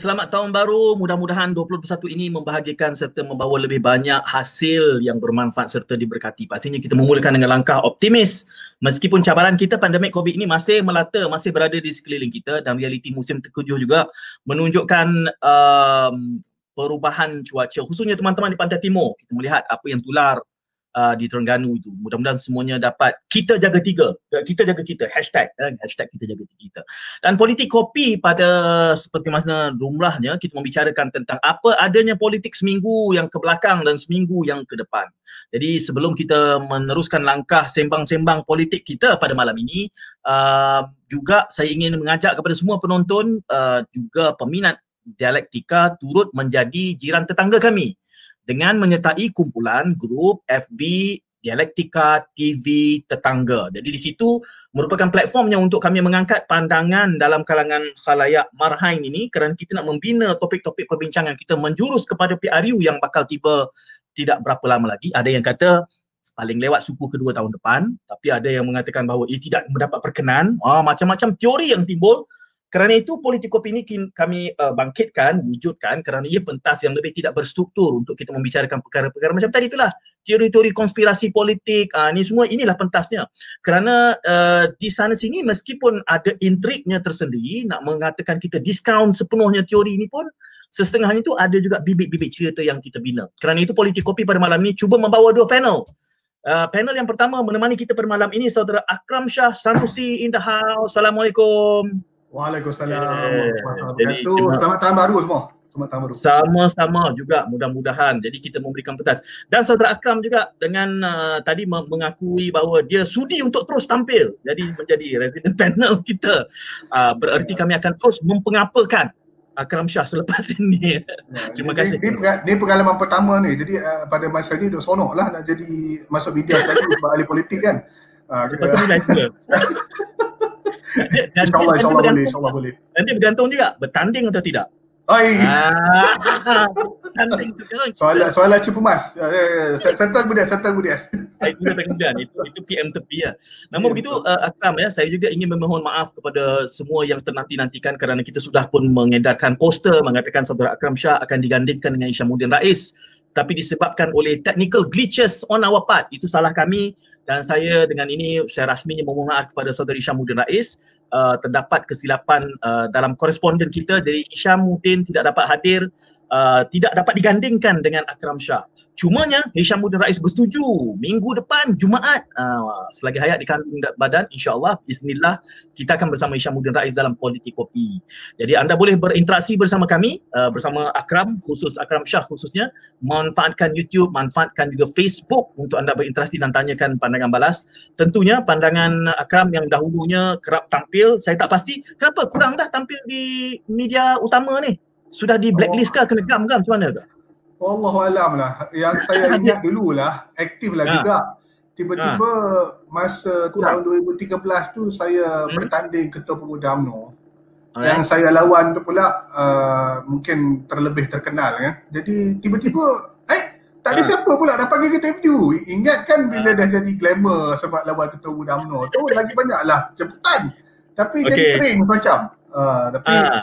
Selamat tahun baru. Mudah-mudahan 2021 ini membahagikan serta membawa lebih banyak hasil yang bermanfaat serta diberkati. Pastinya kita memulakan dengan langkah optimis. Meskipun cabaran kita pandemik COVID ini masih melata, masih berada di sekeliling kita dan realiti musim terkejuh juga menunjukkan um, perubahan cuaca khususnya teman-teman di pantai timur. Kita melihat apa yang tular uh, di Terengganu itu. Mudah-mudahan semuanya dapat kita jaga tiga. Kita jaga kita. Hashtag. Eh, hashtag kita jaga kita. Dan politik kopi pada seperti masa rumrahnya kita membicarakan tentang apa adanya politik seminggu yang ke belakang dan seminggu yang ke depan. Jadi sebelum kita meneruskan langkah sembang-sembang politik kita pada malam ini, uh, juga saya ingin mengajak kepada semua penonton uh, juga peminat dialektika turut menjadi jiran tetangga kami dengan menyertai kumpulan grup FB Dialektika TV Tetangga. Jadi di situ merupakan platformnya untuk kami mengangkat pandangan dalam kalangan khalayak marhain ini kerana kita nak membina topik-topik perbincangan kita menjurus kepada PRU yang bakal tiba tidak berapa lama lagi. Ada yang kata paling lewat suku kedua tahun depan tapi ada yang mengatakan bahawa ia tidak mendapat perkenan. Ah, macam-macam teori yang timbul kerana itu politik kopi ini kami uh, bangkitkan, wujudkan kerana ia pentas yang lebih tidak berstruktur untuk kita membicarakan perkara-perkara macam tadi itulah. Teori-teori konspirasi politik, uh, ni semua inilah pentasnya. Kerana uh, di sana sini meskipun ada intriknya tersendiri nak mengatakan kita diskaun sepenuhnya teori ini pun setengahnya itu ada juga bibit-bibit cerita yang kita bina. Kerana itu politik kopi pada malam ini cuba membawa dua panel. Uh, panel yang pertama menemani kita pada malam ini saudara Akram Shah Sanusi in the house. Assalamualaikum. Waalaikumsalam. Jadi, Selamat tahun baru semua. Selamat tahun baru. Sama-sama juga mudah-mudahan. Jadi kita memberikan petas. Dan saudara Akram juga dengan uh, tadi mengakui bahawa dia sudi untuk terus tampil. Jadi menjadi resident panel kita. Uh, bererti kami akan terus mempengapakan Akram Shah selepas ini. Ya, Terima kasih. Ini, pengalaman pertama ni. Jadi uh, pada masa ni dah sonok lah nak jadi masuk media tadi sebab ahli politik kan. Uh, Lepas tu dan InsyaAllah, insyaAllah boleh, insyaAllah boleh. Nanti bergantung juga, bertanding atau tidak. Oi. Ah, soalan soalan cukup mas. Ya, ya, ya. Santai kemudian, santai kemudian. Itu kemudian itu itu PM tepi ya. Namun begitu uh, Akram ya, saya juga ingin memohon maaf kepada semua yang ternanti-nantikan kerana kita sudah pun mengedarkan poster mengatakan saudara Akram Shah akan digandingkan dengan Isyamuddin Rais tapi disebabkan oleh technical glitches on our part. Itu salah kami dan saya dengan ini saya rasminya memohon maaf kepada saudara Isyamuddin Rais uh, terdapat kesilapan uh, dalam koresponden kita dari Hisham Mudin tidak dapat hadir uh, tidak dapat digandingkan dengan Akram Shah. Cumanya Hisham Mudin Rais bersetuju minggu depan Jumaat uh, selagi hayat di kandung badan insyaAllah bismillah kita akan bersama Hisham Mudin Rais dalam politik kopi. Jadi anda boleh berinteraksi bersama kami uh, bersama Akram khusus Akram Shah khususnya manfaatkan YouTube, manfaatkan juga Facebook untuk anda berinteraksi dan tanyakan pandangan balas. Tentunya pandangan Akram yang dahulunya kerap tampil saya tak pasti kenapa kurang dah tampil di media utama ni sudah di blacklist ke kena gam ke macam mana ke? Allah alam lah. Yang saya ingat dulu lah, aktif lah ha. juga. Tiba-tiba ha. masa Kurang. tahun 2013 tu saya hmm. bertanding ketua pemuda UMNO. Okay. Yang saya lawan tu pula uh, mungkin terlebih terkenal kan. Jadi tiba-tiba eh tak ada ha. siapa pula dah panggil kita interview. Ingat kan bila ha. dah jadi glamour sebab lawan ketua pemuda UMNO tu lagi banyak lah jemputan. Tapi okay. jadi kering macam. Uh, tapi ha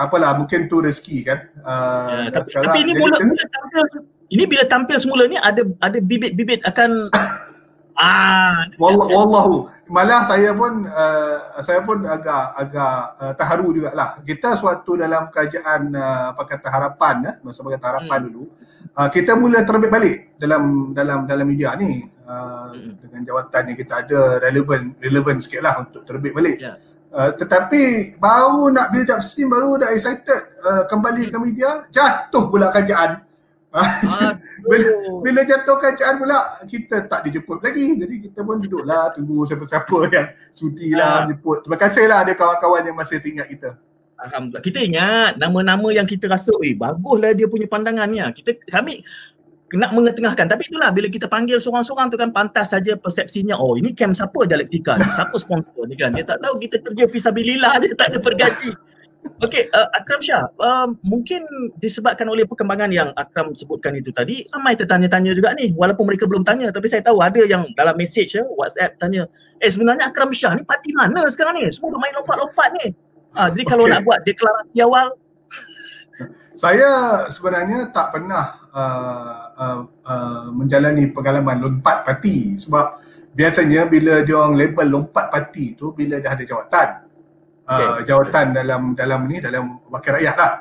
tak apalah mungkin tu rezeki kan uh, ya, tapi, tapi ini mula, bila tampil ini bila tampil semula ni ada ada bibit-bibit akan ah wallah wallahu malah saya pun uh, saya pun agak agak uh, terharu jugalah kita suatu dalam kajian uh, apa kata harapan ya masa kata harapan hmm. dulu uh, kita mula terbit balik dalam dalam dalam media ni uh, hmm. dengan jawatan yang kita ada relevan relevan sikitlah untuk terbit balik yeah. Uh, tetapi baru nak build up steam baru dah excited uh, kembali ke media jatuh pula kajian bila, bila jatuh kajian pula kita tak dijemput lagi jadi kita pun duduklah tunggu siapa-siapa yang sudi lah uh. jemput terima kasih lah ada kawan-kawan yang masih tinggal kita Alhamdulillah. Kita ingat nama-nama yang kita rasa, eh baguslah dia punya pandangannya. Kita kami nak mengetengahkan tapi itulah bila kita panggil seorang-seorang tu kan pantas saja persepsinya oh ini camp siapa dialektika ni siapa sponsor ni kan dia tak tahu kita kerja fisabilillah dia tak ada pergaji Okey, uh, Akram Shah, uh, mungkin disebabkan oleh perkembangan yang Akram sebutkan itu tadi, ramai tertanya-tanya juga ni, walaupun mereka belum tanya, tapi saya tahu ada yang dalam message ya, WhatsApp tanya, eh sebenarnya Akram Shah ni parti mana sekarang ni? Semua main lompat-lompat ni. Uh, jadi kalau okay. nak buat deklarasi awal, Saya sebenarnya tak pernah uh, uh, uh, menjalani pengalaman lompat parti sebab biasanya bila dia orang label lompat parti tu bila dah ada jawatan. Uh, okay. jawatan dalam dalam ni dalam wakil rakyat lah.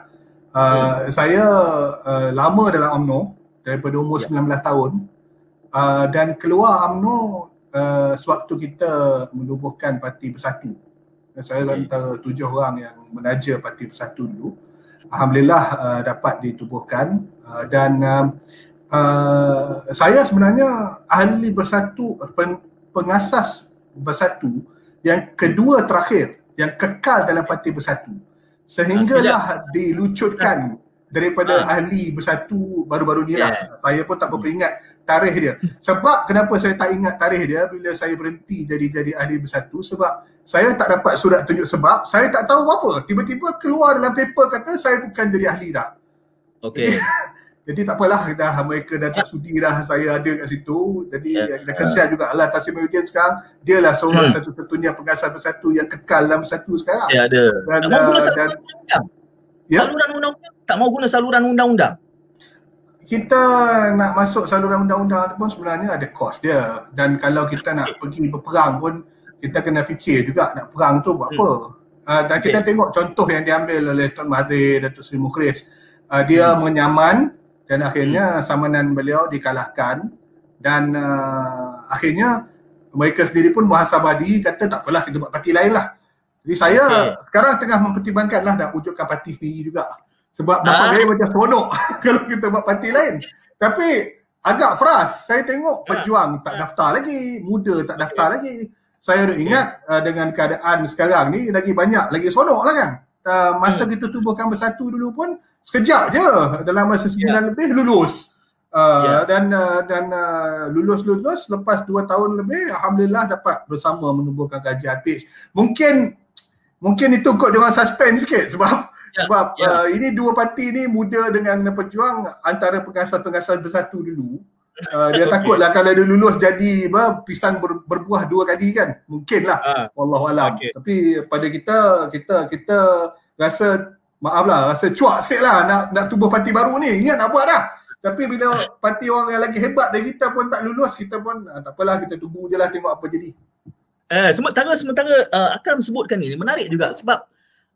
Uh, hmm. Saya uh, lama dalam UMNO daripada umur yeah. 19 tahun uh, dan keluar UMNO uh, sewaktu kita menubuhkan parti bersatu. Dan saya okay. antara tujuh orang yang menaja parti bersatu dulu. Alhamdulillah uh, dapat ditubuhkan uh, dan uh, uh, saya sebenarnya ahli bersatu pen, pengasas bersatu yang kedua terakhir yang kekal dalam parti bersatu sehinggalah dilucutkan daripada ha. ahli bersatu baru-baru ni lah. Yeah. Saya pun tak berapa ingat tarikh dia. Sebab kenapa saya tak ingat tarikh dia bila saya berhenti jadi jadi ahli bersatu sebab saya tak dapat surat tunjuk sebab saya tak tahu apa. Tiba-tiba keluar dalam paper kata saya bukan jadi ahli dah. Okey. Jadi, tak apalah dah mereka dah tak sudi dah saya ada kat situ. Jadi yeah. dah kesian juga Allah Tasim Muhyiddin sekarang dia lah seorang hmm. satu-satunya pengasas bersatu yang kekal dalam bersatu sekarang. Ya yeah, ada. Dan, uh, dan, ya? saluran undang-undang tak mau guna saluran undang-undang kita nak masuk saluran undang-undang tu pun sebenarnya ada kos dia dan kalau kita nak pergi berperang pun kita kena fikir juga nak perang tu buat apa hmm. uh, dan kita tengok contoh yang diambil oleh Tuan Mahathir Datuk Seri Mukhris uh, dia hmm. menyaman dan akhirnya hmm. samanan beliau dikalahkan dan uh, akhirnya mereka sendiri pun muhasabadi kata tak apalah kita buat parti lain lah jadi saya okay. sekarang tengah mempertimbangkan lah nak wujudkan parti sendiri juga sebab dapat ah. gaya macam seronok kalau kita buat parti lain. Tapi agak fras. Saya tengok ah. pejuang tak daftar lagi, muda tak daftar okay. lagi. Saya ingat okay. uh, dengan keadaan sekarang ni lagi banyak, lagi seronok lah kan. Uh, masa hmm. kita tubuhkan bersatu dulu pun sekejap je dalam masa sebulan yeah. lebih lulus. Uh, yeah. dan uh, dan uh, lulus lulus lepas dua tahun lebih alhamdulillah dapat bersama menubuhkan kajian PH. Mungkin mungkin itu kot dia orang suspend sikit sebab Ya, Sebab ya. Uh, ini dua parti ni muda dengan pejuang antara pengasas-pengasas bersatu dulu. Uh, dia okay. takutlah kalau dia lulus jadi apa, pisang ber, berbuah dua kali kan. Mungkinlah. Uh, Wallahualam. Okay. Tapi pada kita, kita kita rasa maaf lah, rasa cuak sikit lah nak, nak tubuh parti baru ni. Ingat nak buat dah. Tapi bila parti orang yang lagi hebat dari kita pun tak lulus, kita pun uh, tak apalah kita tunggu je lah tengok apa jadi. Eh, sementara sementara uh, Akram sebutkan ini menarik juga sebab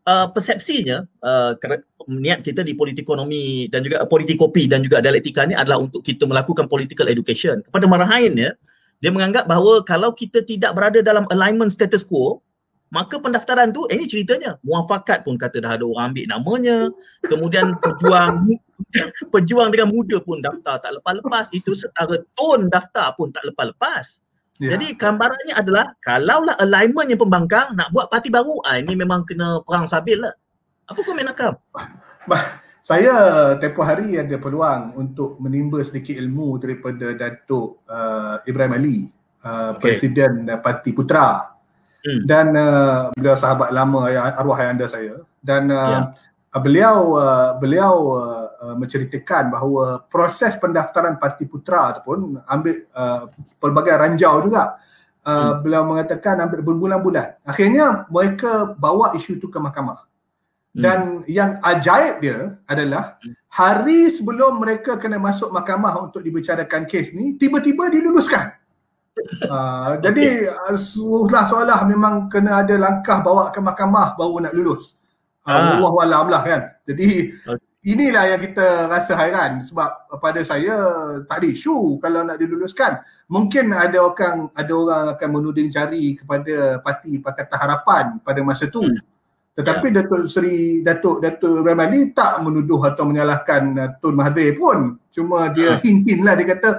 uh, persepsinya uh, niat kita di politikonomi dan juga politikopi dan juga dialektika ni adalah untuk kita melakukan political education. Kepada marahainnya, dia menganggap bahawa kalau kita tidak berada dalam alignment status quo, maka pendaftaran tu, eh ini ceritanya, muafakat pun kata dah ada orang ambil namanya, kemudian pejuang pejuang dengan muda pun daftar tak lepas-lepas, itu setara tone daftar pun tak lepas-lepas. Yeah. Jadi gambarannya adalah kalaulah alignment yang pembangkang nak buat parti baru, ah ini memang kena perang sabil lah. Apa komen Akram? Saya tempoh hari ada peluang untuk menimba sedikit ilmu daripada Datuk uh, Ibrahim Ali, uh, okay. Presiden uh, Parti Putra. Hmm. Dan uh, beliau sahabat lama arwah ayah anda saya. Dan uh, yeah. beliau uh, beliau uh, Uh, menceritakan bahawa proses pendaftaran Parti Putra ataupun ambil uh, pelbagai ranjau juga uh, hmm. beliau mengatakan ambil berbulan-bulan akhirnya mereka bawa isu itu ke mahkamah hmm. dan yang ajaib dia adalah hmm. hari sebelum mereka kena masuk mahkamah untuk dibicarakan kes ni tiba-tiba diluluskan uh, jadi uh, seolah-olah memang kena ada langkah bawa ke mahkamah baru nak lulus uh, ah. Allah walam lah kan jadi okay inilah yang kita rasa hairan sebab pada saya tak ada isu kalau nak diluluskan mungkin ada orang ada orang akan menuding jari kepada parti Pakatan Harapan pada masa tu hmm. tetapi yeah. Datuk Seri Datuk Datuk Ramadi tak menuduh atau menyalahkan uh, Tun Mahathir pun cuma dia uh. hint-hint dia kata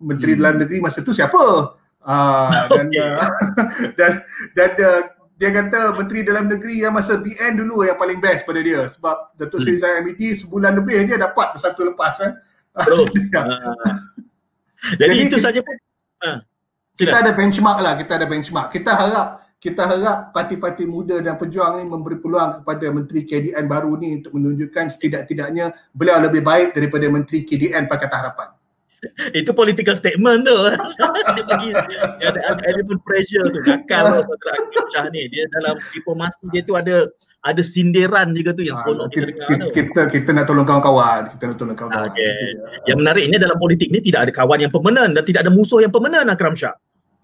Menteri hmm. Dalam Negeri masa tu siapa uh, dan, uh, dan dan uh, dia kata menteri dalam negeri yang masa BN dulu yang paling best pada dia sebab Datuk Seri Zahid Hamidi sebulan lebih dia dapat bersatu lepas kan. Oh. Jadi, Jadi itu saja pun. Ha. Kita ada benchmark lah, kita ada benchmark. Kita harap kita harap parti-parti muda dan pejuang ni memberi peluang kepada Menteri KDN baru ni untuk menunjukkan setidak-tidaknya beliau lebih baik daripada Menteri KDN Pakatan Harapan itu political statement tu dia bagi ada, ada element pressure tu nakal lah Shah ni dia dalam diplomasi dia tu ada ada sindiran juga tu yang Ah, seronok kita, kita, dengar kita, tu. kita, kita nak tolong kawan-kawan. Kita nak tolong kawan-kawan. Okey. Itu je. Yang menariknya dalam politik ni tidak ada kawan yang permanent dan tidak ada musuh yang permanent Akram Shah.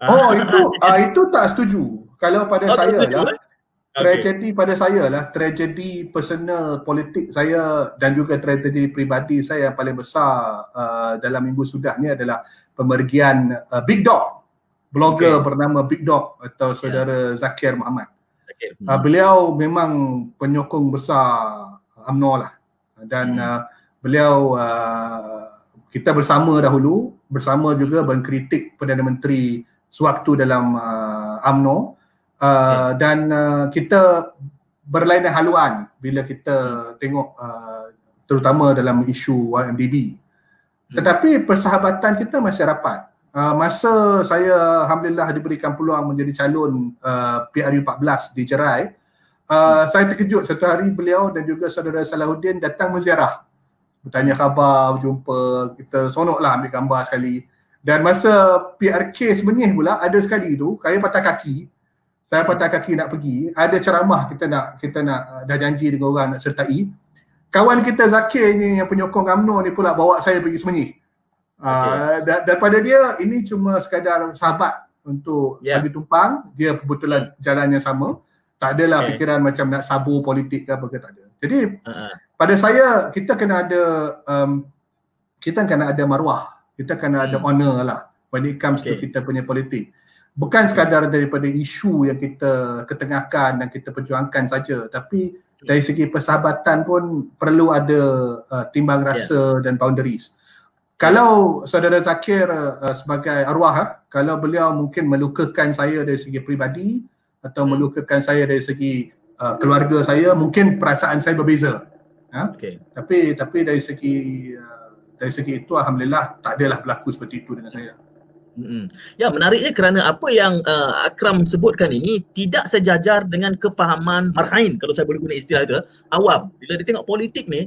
Oh itu ah, itu tak setuju. Kalau pada Oh, saya setuju, lah, eh? Tragedi pada saya lah, tragedi personal politik saya dan juga tragedi pribadi saya yang paling besar uh, dalam minggu sudah ni adalah pemergian uh, Big Dog, blogger Okey. bernama Big Dog atau Ya. saudara Zakir Muhammad. Okey. Uh, beliau memang penyokong besar UMNO lah dan Hmm. uh, beliau uh, kita bersama dahulu bersama juga mengkritik Perdana Menteri sewaktu dalam uh, UMNO uh, dan uh, kita berlainan haluan bila kita tengok uh, terutama dalam isu YMDB. Hmm. Tetapi persahabatan kita masih rapat. Uh, masa saya alhamdulillah diberikan peluang menjadi calon uh, PRU 14 di Jerai, uh, saya terkejut satu hari beliau dan juga saudara Salahuddin datang menziarah. Bertanya khabar, berjumpa, kita sonoklah ambil gambar sekali. Dan masa PRK sebenih pula ada sekali tu, saya patah kaki. Saya patah kaki nak pergi, ada ceramah kita nak kita nak uh, dah janji dengan orang nak sertai. Kawan kita Zakir ni yang penyokong UMNO ni pula bawa saya pergi semenyih. Uh, da- daripada dia ini cuma sekadar sahabat untuk Ya. bagi tumpang, dia kebetulan jalan yang sama. Tak adalah Okay. fikiran macam nak sabur politik ke apa ke tak ada. Jadi Uh-uh. pada saya kita kena ada um, kita kena ada maruah. Kita kena ada Hmm. honor lah when it comes to Okay. kita punya politik. Bukan sekadar daripada isu yang kita ketengahkan dan kita perjuangkan saja tapi dari segi persahabatan pun perlu ada uh, timbang rasa dan boundaries. Kalau saudara Zakir uh, sebagai arwah, uh, kalau beliau mungkin melukakan saya dari segi peribadi atau melukakan saya dari segi uh, keluarga saya, mungkin perasaan saya berbeza. Okey. Tapi tapi dari segi uh, dari segi itu alhamdulillah tak adalah berlaku seperti itu dengan saya. Mm-mm. Ya menariknya kerana apa yang uh, Akram sebutkan ini tidak sejajar dengan kefahaman marhain kalau saya boleh guna istilah itu awam. Bila dia tengok politik ni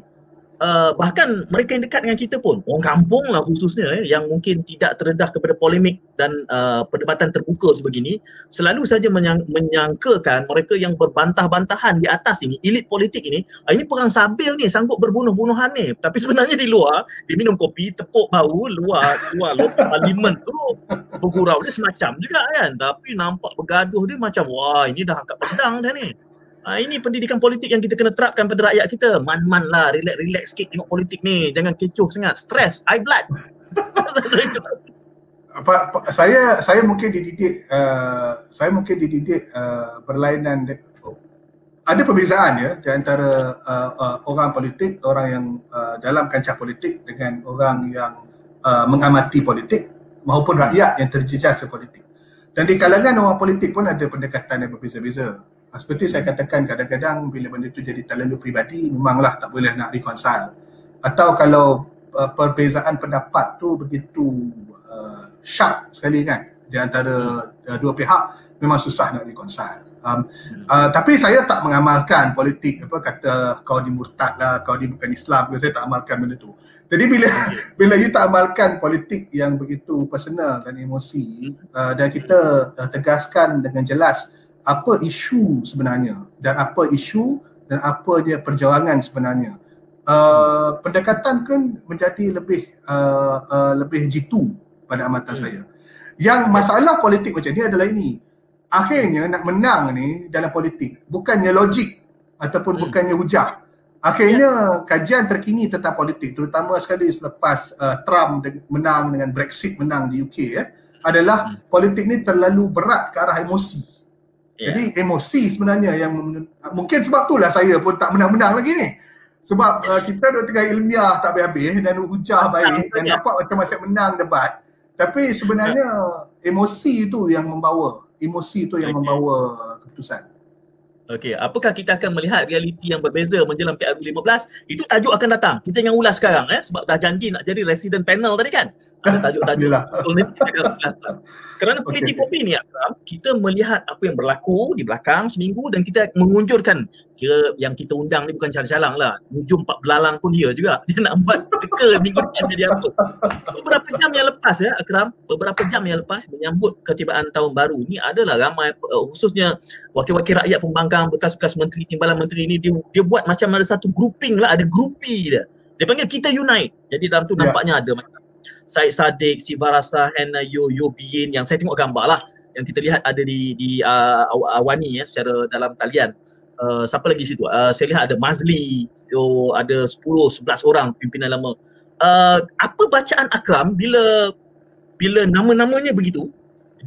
uh, bahkan mereka yang dekat dengan kita pun orang kampung lah khususnya eh, yang mungkin tidak terdedah kepada polemik dan uh, perdebatan terbuka sebegini selalu saja menyang, menyangkakan mereka yang berbantah-bantahan di atas ini elit politik ini ah, ini perang sabil ni sanggup berbunuh-bunuhan ni. Tapi sebenarnya di luar dia minum kopi tepuk bau luar luar lobi parlimen tu bergurau. Dia semacam juga kan tapi nampak bergaduh dia macam wah ini dah angkat pedang dah ni Ha, ini pendidikan politik yang kita kena terapkan pada rakyat kita. Man-man lah, relax-relax sikit tengok politik ni. Jangan kecoh sangat. Stress, high blood. Apa, apa saya saya mungkin dididik uh, saya mungkin dididik uh, berlainan de- ada perbezaan ya di antara uh, uh, orang politik, orang yang uh, dalam kancah politik dengan orang yang uh, mengamati politik maupun rakyat yang terjejas politik. Dan di kalangan orang politik pun ada pendekatan yang berbeza-beza. Uh, Seperti saya katakan kadang-kadang bila benda itu jadi terlalu peribadi memanglah tak boleh nak reconcile. Atau kalau uh, perbezaan pendapat tu begitu uh, sharp sekali kan di antara uh, dua pihak memang susah nak reconcile. Um, uh, tapi saya tak mengamalkan politik apa kata kau ni murtad lah, kau ni bukan Islam, saya tak amalkan benda tu. Jadi bila bila you tak amalkan politik yang begitu personal dan emosi uh, dan kita uh, tegaskan dengan jelas apa isu sebenarnya dan apa isu dan apa dia perjuangan sebenarnya. Uh, pendekatan kan menjadi lebih uh, uh, lebih jitu pada amatan Hmm. saya. Yang masalah politik macam ni adalah ini. Akhirnya nak menang ni dalam politik bukannya logik ataupun Hmm. bukannya hujah. Akhirnya kajian terkini tentang politik terutama sekali selepas uh, Trump de- menang dengan Brexit menang di UK eh adalah Hmm. politik ni terlalu berat ke arah emosi. Ya. Jadi emosi sebenarnya yang mungkin sebab itulah saya pun tak menang-menang lagi ni. Sebab uh, kita duduk tengah ilmiah tak habis-habis dan hujah baik dan ya. nampak macam masih menang debat. Tapi sebenarnya emosi itu yang membawa, emosi itu yang Okey. membawa keputusan. Okey, apakah kita akan melihat realiti yang berbeza menjelang PRU 15? Itu tajuk akan datang. Kita jangan ulas sekarang eh sebab dah janji nak jadi resident panel tadi kan. Ada tajuk-tajuk. Kerana politik okay, kopi ni Akram, kita melihat apa yang berlaku di belakang seminggu dan kita mengunjurkan kira yang kita undang ni bukan calang-calang lah. Hujung empat belalang pun dia juga. Dia nak buat teka minggu depan jadi apa. Beberapa jam yang lepas ya Akram beberapa jam yang lepas menyambut ketibaan tahun baru ni adalah ramai uh, khususnya wakil-wakil rakyat pembangkang bekas-bekas menteri timbalan menteri ni dia, dia buat macam ada satu grouping lah ada grupi dia. Dia panggil kita unite. Jadi dalam tu yeah. nampaknya ada macam Said Sadiq, Sivarasa, Hannah Yo, Yo Bin yang saya tengok gambar lah yang kita lihat ada di di uh, Awani ya secara dalam talian. Uh, siapa lagi situ? Uh, saya lihat ada Mazli, so ada 10 11 orang pimpinan lama. Uh, apa bacaan Akram bila bila nama-namanya begitu?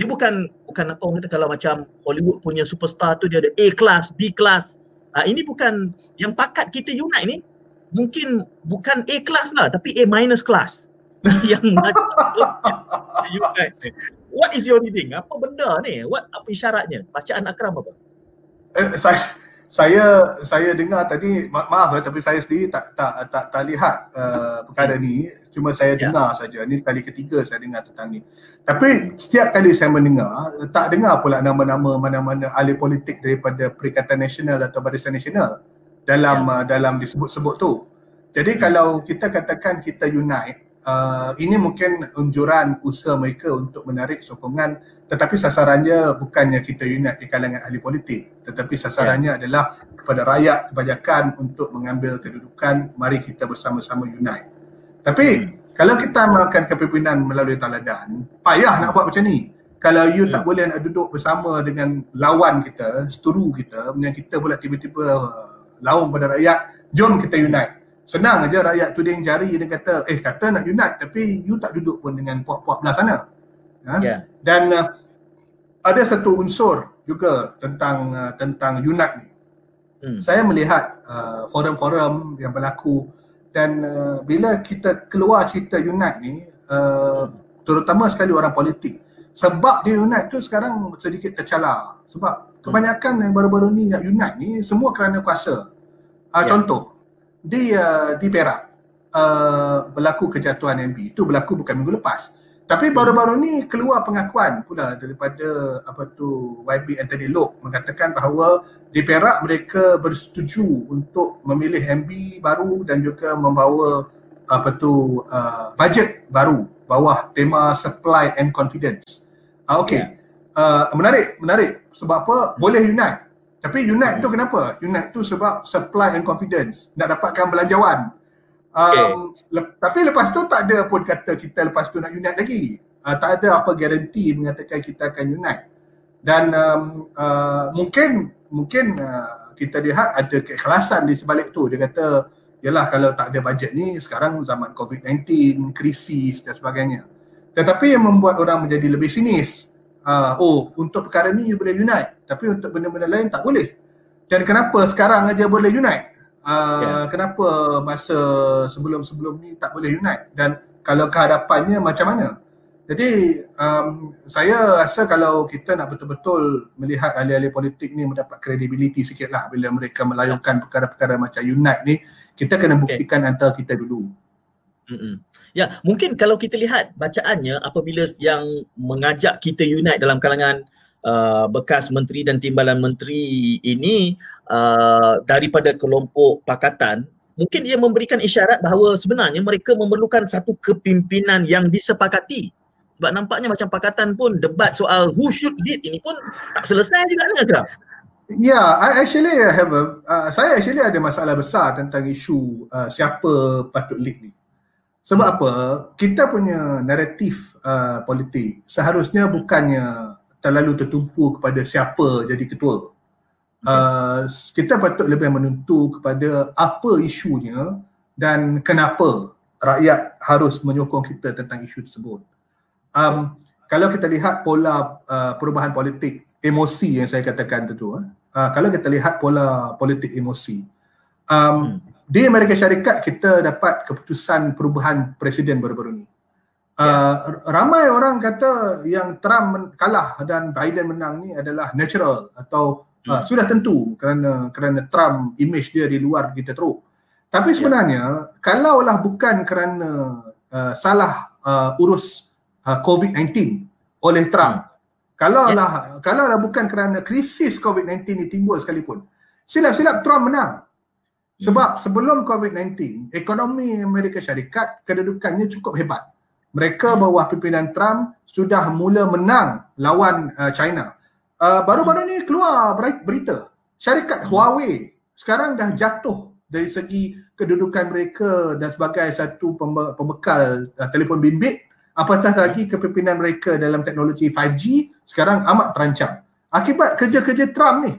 Dia bukan bukan apa orang kata kalau macam Hollywood punya superstar tu dia ada A class, B class. Uh, ini bukan yang pakat kita unite ni mungkin bukan A class lah tapi A minus class. yang you guys. What is your reading? Apa benda ni? What apa isyaratnya? Bacaan Akram apa? Eh, saya saya saya dengar tadi ma- maaf eh, tapi saya sendiri tak tak tak, tak lihat uh, perkara ni cuma saya yeah. dengar saja ni kali ketiga saya dengar tentang ni tapi setiap kali saya mendengar tak dengar pula nama-nama mana-mana ahli politik daripada Perikatan Nasional atau Barisan Nasional dalam yeah. uh, dalam disebut-sebut tu jadi hmm. kalau kita katakan kita unite uh, ini mungkin unjuran usaha mereka untuk menarik sokongan tetapi sasarannya bukannya kita unit di kalangan ahli politik tetapi sasarannya yeah. adalah kepada rakyat kebanyakan untuk mengambil kedudukan mari kita bersama-sama unite tapi hmm. kalau kita amalkan kepimpinan melalui taladan payah nak buat macam ni kalau you hmm. tak boleh nak duduk bersama dengan lawan kita, seturu kita, yang kita pula tiba-tiba lawan pada rakyat, jom kita unite. Senang aja rakyat tuding jari dia kata, eh kata nak unite tapi you tak duduk pun dengan puak-puak belah sana. Ha? Yeah. Dan uh, ada satu unsur juga tentang uh, tentang unite ni. Hmm. Saya melihat uh, forum-forum yang berlaku dan uh, bila kita keluar cerita unite ni, uh, hmm. terutama sekali orang politik, sebab dia unite tu sekarang sedikit tercalar. Sebab kebanyakan yang baru-baru ni nak unite ni semua kerana kuasa. Uh, yeah. Contoh, di uh, di Perak uh, berlaku kejatuhan MB itu berlaku bukan minggu lepas tapi baru-baru ni keluar pengakuan pula daripada apa tu YB Anthony Lok mengatakan bahawa di Perak mereka bersetuju untuk memilih MB baru dan juga membawa apa tu uh, bajet baru bawah tema supply and confidence. Ah uh, okey. Uh, menarik, menarik. Sebab apa? Boleh unite. Tapi hmm. tu kenapa? Unite tu sebab supply and confidence. Nak dapatkan belanjawan. Um, okay. le- tapi lepas tu tak ada pun kata kita lepas tu nak unite lagi. Uh, tak ada apa garanti mengatakan kita akan unite. Dan um, uh, mungkin mungkin uh, kita lihat ada keikhlasan di sebalik tu. Dia kata, yalah kalau tak ada bajet ni sekarang zaman COVID-19, krisis dan sebagainya. Tetapi yang membuat orang menjadi lebih sinis uh, oh untuk perkara ni you boleh unite tapi untuk benda-benda lain tak boleh dan kenapa sekarang aja boleh unite uh, yeah. kenapa masa sebelum-sebelum ni tak boleh unite dan kalau kehadapannya macam mana jadi um, saya rasa kalau kita nak betul-betul melihat ahli-ahli politik ni mendapat kredibiliti sikit lah bila mereka melayangkan perkara-perkara macam unite ni kita kena buktikan okay. antara kita dulu Mm-mm. Ya, mungkin kalau kita lihat bacaannya apabila yang mengajak kita unite dalam kalangan uh, bekas menteri dan timbalan menteri ini uh, daripada kelompok pakatan, mungkin ia memberikan isyarat bahawa sebenarnya mereka memerlukan satu kepimpinan yang disepakati. Sebab nampaknya macam pakatan pun debat soal who should lead ini pun tak selesai juga dengan kerap. Ya, yeah, I actually have a, uh, saya actually ada masalah besar tentang isu uh, siapa patut lead ni. Sebab apa? Kita punya naratif uh, politik seharusnya bukannya terlalu tertumpu kepada siapa jadi ketua. Uh, kita patut lebih menentu kepada apa isunya dan kenapa rakyat harus menyokong kita tentang isu tersebut. Um, kalau kita lihat pola uh, perubahan politik emosi yang saya katakan tu, uh, kalau kita lihat pola politik emosi, um, hmm di Amerika Syarikat kita dapat keputusan perubahan presiden baru-baru ni. Uh, ramai orang kata yang Trump kalah dan Biden menang ni adalah natural atau uh, hmm. sudah tentu kerana kerana Trump image dia di luar kita teruk. Tapi ya. sebenarnya yeah. kalaulah bukan kerana uh, salah uh, urus uh, COVID-19 oleh Trump. Hmm. Kalau lah yeah. kalau lah bukan kerana krisis COVID-19 ni timbul sekalipun. Silap-silap Trump menang. Sebab hmm. sebelum COVID-19, ekonomi Amerika Syarikat kedudukannya cukup hebat. Mereka hmm. bawah pimpinan Trump sudah mula menang lawan uh, China. Uh, baru-baru ni keluar berita syarikat hmm. Huawei sekarang dah jatuh dari segi kedudukan mereka dan sebagai satu pembekal uh, telefon bimbit apatah lagi kepimpinan mereka dalam teknologi 5G sekarang amat terancam akibat kerja-kerja Trump ni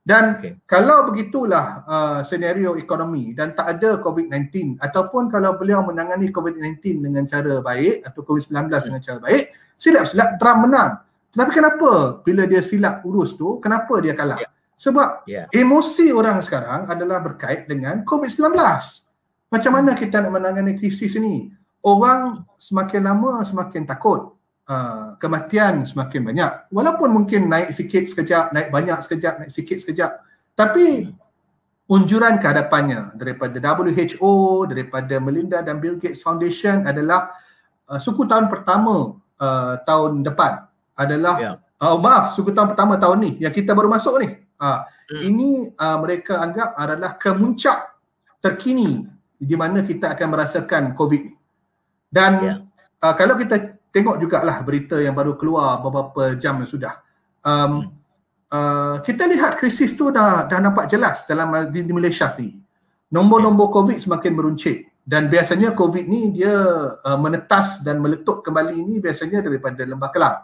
dan okay. kalau begitulah uh, senario ekonomi dan tak ada COVID-19 ataupun kalau beliau menangani COVID-19 dengan cara baik atau COVID-19 hmm. dengan cara baik silap-silap Trump menang tetapi kenapa bila dia silap urus tu kenapa dia kalah yeah. sebab yeah. emosi orang sekarang adalah berkait dengan COVID-19 macam mana kita nak menangani krisis ini orang semakin lama semakin takut uh, kematian semakin banyak walaupun mungkin naik sikit sekejap naik banyak sekejap naik sikit sekejap tapi unjuran kehadapannya daripada WHO daripada Melinda dan Bill Gates Foundation adalah uh, suku tahun pertama uh, tahun depan adalah yeah. uh, maaf suku tahun pertama tahun ni yang kita baru masuk ni uh, hmm. ini uh, mereka anggap adalah kemuncak terkini di mana kita akan merasakan COVID ni dan yeah. uh, kalau kita tengok jugalah berita yang baru keluar beberapa jam yang sudah. Um, hmm. uh, kita lihat krisis tu dah dah nampak jelas dalam di, di Malaysia sendiri. Nombor-nombor COVID semakin meruncit dan biasanya COVID ni dia uh, menetas dan meletup kembali ini biasanya daripada lembah kelang.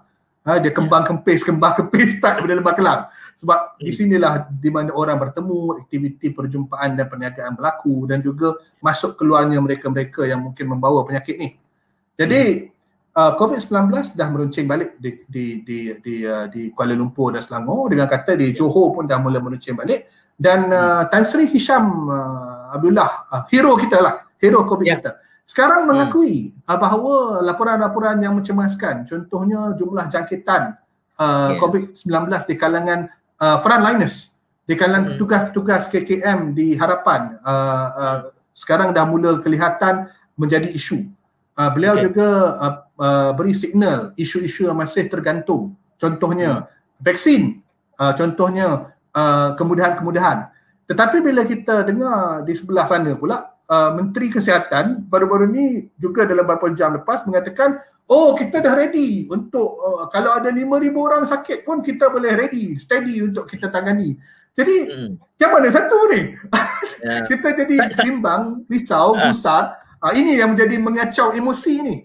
Ha, dia kembang kempis, kembang kempis start daripada lembah kelang. Sebab di hmm. sinilah di mana orang bertemu, aktiviti perjumpaan dan perniagaan berlaku dan juga masuk keluarnya mereka-mereka yang mungkin membawa penyakit ni. Jadi hmm. Uh, COVID-19 dah meruncing balik di di di di, uh, di Kuala Lumpur dan Selangor dengan kata di Johor pun dah mula meruncing balik dan uh, Tan Sri Hisham uh, Abdullah uh, hero kita lah, hero COVID yeah. kita sekarang hmm. mengakui hmm. bahawa laporan-laporan yang mencemaskan contohnya jumlah jangkitan uh, yeah. COVID-19 di kalangan uh, frontliners di kalangan hmm. petugas-petugas KKM di harapan uh, uh, sekarang dah mula kelihatan menjadi isu. Uh, beliau okay. juga uh, uh, beri signal isu-isu yang masih tergantung. Contohnya hmm. vaksin, uh, contohnya uh, kemudahan-kemudahan. Tetapi bila kita dengar di sebelah sana pula uh, Menteri Kesihatan baru-baru ni juga dalam beberapa jam lepas mengatakan oh kita dah ready untuk uh, kalau ada 5000 orang sakit pun kita boleh ready steady untuk kita tangani. Jadi hmm. yang mana satu ni? Yeah. kita jadi bimbang, risau, uh. Uh, ini yang menjadi mengacau emosi ni.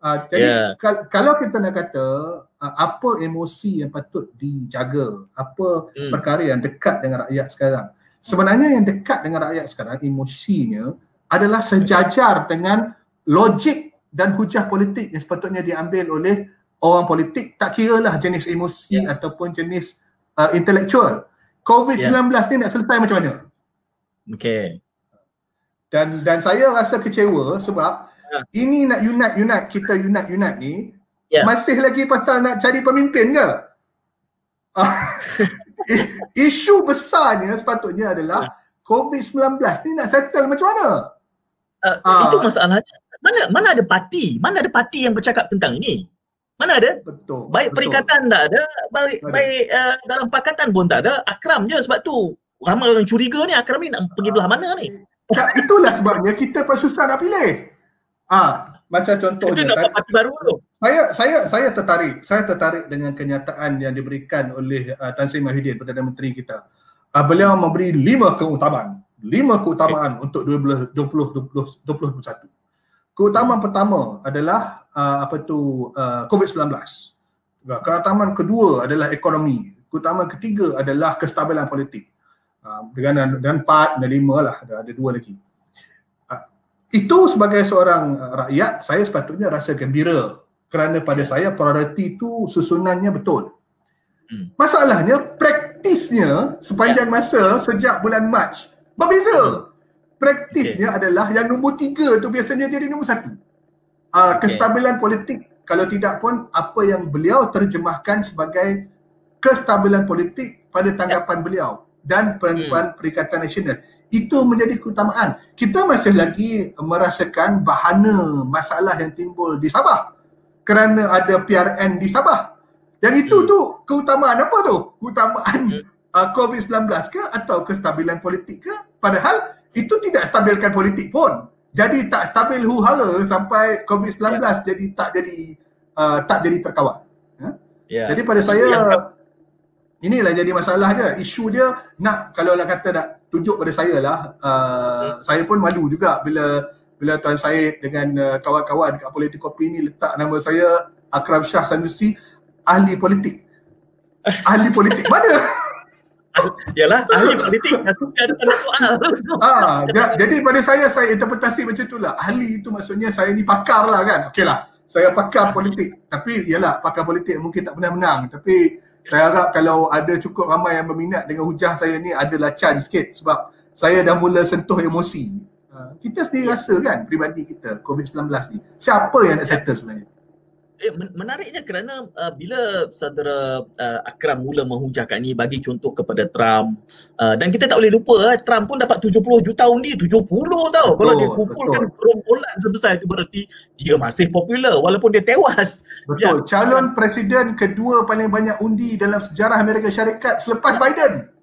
Uh, jadi yeah. kal- kalau kita nak kata uh, apa emosi yang patut dijaga, apa hmm. perkara yang dekat dengan rakyat sekarang. Sebenarnya yang dekat dengan rakyat sekarang emosinya adalah sejajar dengan logik dan hujah politik yang sepatutnya diambil oleh orang politik tak kira lah jenis emosi yeah. ataupun jenis uh, intelektual. COVID-19 yeah. ni nak selesai macam mana? Okay. Dan dan saya rasa kecewa sebab yeah. ini nak unite unite kita unite unite ni yeah. masih lagi pasal nak cari pemimpin ke? Isu besarnya sepatutnya adalah yeah. COVID-19 ni nak settle macam mana? Uh, uh, itu masalahnya. Mana mana ada parti? Mana ada parti yang bercakap tentang ini? Mana ada? Betul. Baik betul. perikatan tak ada, baik ada. baik uh, dalam pakatan pun tak ada. Akram je sebab tu. Ramai orang curiga ni Akram ni nak pergi belah mana ni? Ya, itulah sebabnya kita pun susah nak pilih. Ah, macam contohnya Itu nak parti baru tu. Saya saya saya tertarik. Saya tertarik dengan kenyataan yang diberikan oleh uh, Tan Sri Mahidin Perdana Menteri kita. Uh, beliau memberi lima keutamaan lima keutamaan okay. untuk 2020 2021. Keutamaan pertama adalah uh, apa tu uh, COVID-19. Keutamaan kedua adalah ekonomi. Keutamaan ketiga adalah kestabilan politik. Uh, dengan dan empat dan lima lah ada, ada dua lagi. Uh, itu sebagai seorang uh, rakyat saya sepatutnya rasa gembira kerana pada saya prioriti itu susunannya betul. Hmm. Masalahnya praktisnya sepanjang ya. masa sejak bulan Mac Berbeza. Hmm. Praktisnya okay. adalah yang nombor tiga tu biasanya jadi nombor satu. Uh, okay. Kestabilan politik kalau tidak pun apa yang beliau terjemahkan sebagai kestabilan politik pada tanggapan yeah. beliau dan Perempuan hmm. Perikatan Nasional. Itu menjadi keutamaan. Kita masih lagi merasakan bahana masalah yang timbul di Sabah kerana ada PRN di Sabah. Yang itu hmm. tu keutamaan apa tu? Keutamaan hmm. uh, COVID-19 ke atau kestabilan politik ke? Padahal itu tidak stabilkan politik pun. Jadi tak stabil huhala sampai COVID-19 yeah. jadi tak jadi uh, tak jadi terkawal. Yeah. Ya. Jadi pada saya. Inilah jadi masalah dia. Isu dia nak kalau nak kata nak tunjuk pada saya lah uh, hmm. saya pun malu juga bila bila Tuan Syed dengan uh, kawan-kawan dekat politik kopi ni letak nama saya Akram Shah Sanusi ahli politik. Ahli politik mana? Yalah, ahli politik. Ada tanda soal. ha, jadi pada saya, saya interpretasi macam itulah. Ahli itu maksudnya saya ni pakar lah kan. Okey lah, saya pakar politik. Tapi yalah, pakar politik mungkin tak pernah menang. Tapi saya harap kalau ada cukup ramai yang berminat dengan hujah saya ni adalah chance sikit. Sebab saya dah mula sentuh emosi. Ha, kita sendiri rasa kan pribadi kita COVID-19 ni. Siapa yang nak settle sebenarnya? Eh, menariknya kerana uh, bila saudara uh, Akram mula menghujahkan ini bagi contoh kepada Trump uh, dan kita tak boleh lupa uh, Trump pun dapat 70 juta undi 70 tau. Betul, kalau dia kumpulkan gerombolan sebesar itu berarti dia masih popular walaupun dia tewas. Betul. Ya. calon presiden kedua paling banyak undi dalam sejarah Amerika Syarikat selepas Biden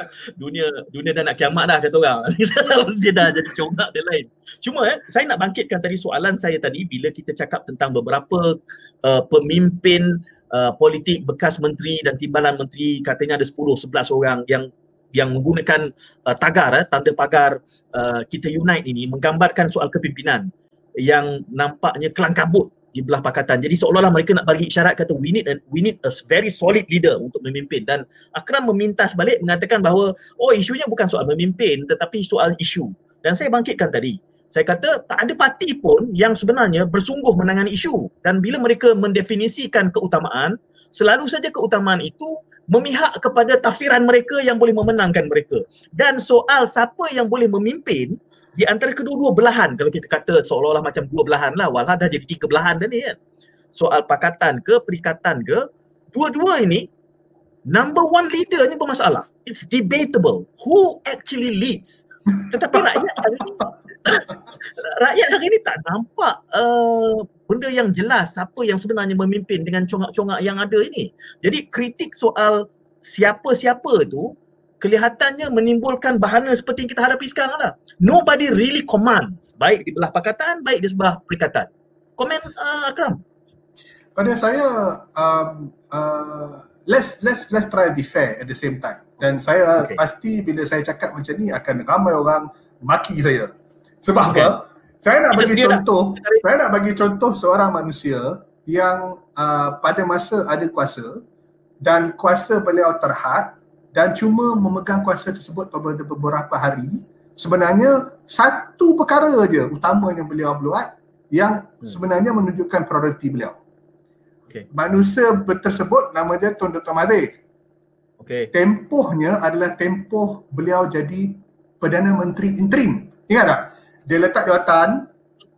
dunia dunia dah nak kiamat dah kata orang. dia dah jadi congak dia lain. Cuma eh saya nak bangkitkan tadi soalan saya tadi bila kita cakap tentang beberapa uh, pemimpin uh, politik bekas menteri dan timbalan menteri katanya ada 10 11 orang yang yang menggunakan uh, tagar eh, tanda pagar uh, kita unite ini menggambarkan soal kepimpinan yang nampaknya kelang kabut di belah pakatan. Jadi seolah-olah mereka nak bagi isyarat kata we need a, we need a very solid leader untuk memimpin dan Akram meminta sebalik mengatakan bahawa oh isunya bukan soal memimpin tetapi soal isu. Dan saya bangkitkan tadi. Saya kata tak ada parti pun yang sebenarnya bersungguh menangani isu dan bila mereka mendefinisikan keutamaan selalu saja keutamaan itu memihak kepada tafsiran mereka yang boleh memenangkan mereka. Dan soal siapa yang boleh memimpin di antara kedua-dua belahan kalau kita kata seolah-olah macam dua belahan lah walau dah jadi tiga belahan dah ni kan? Soal pakatan ke perikatan ke dua-dua ini number one leader ni bermasalah. It's debatable who actually leads. Tetapi rakyat hari ini rakyat hari ini tak nampak uh, benda yang jelas siapa yang sebenarnya memimpin dengan congak-congak yang ada ini. Jadi kritik soal siapa-siapa tu kelihatannya menimbulkan bahana seperti yang kita hadapi sekarang lah. Nobody really commands, baik di belah pakatan, baik di sebelah perikatan. Komen uh, Akram? Pada saya, um, uh, let's let's let's try be fair at the same time. Dan saya okay. pasti bila saya cakap macam ni akan ramai orang maki saya. Sebab okay. apa? Saya nak bagi contoh, dah. saya nak bagi contoh seorang manusia yang uh, pada masa ada kuasa dan kuasa beliau terhad dan cuma memegang kuasa tersebut pada beberapa hari sebenarnya satu perkara je utama yang beliau buat yang hmm. sebenarnya menunjukkan prioriti beliau. Okay. Manusia tersebut nama dia Tun Dr. Mahathir. Okay. Tempohnya adalah tempoh beliau jadi Perdana Menteri interim. Ingat tak? Dia letak jawatan,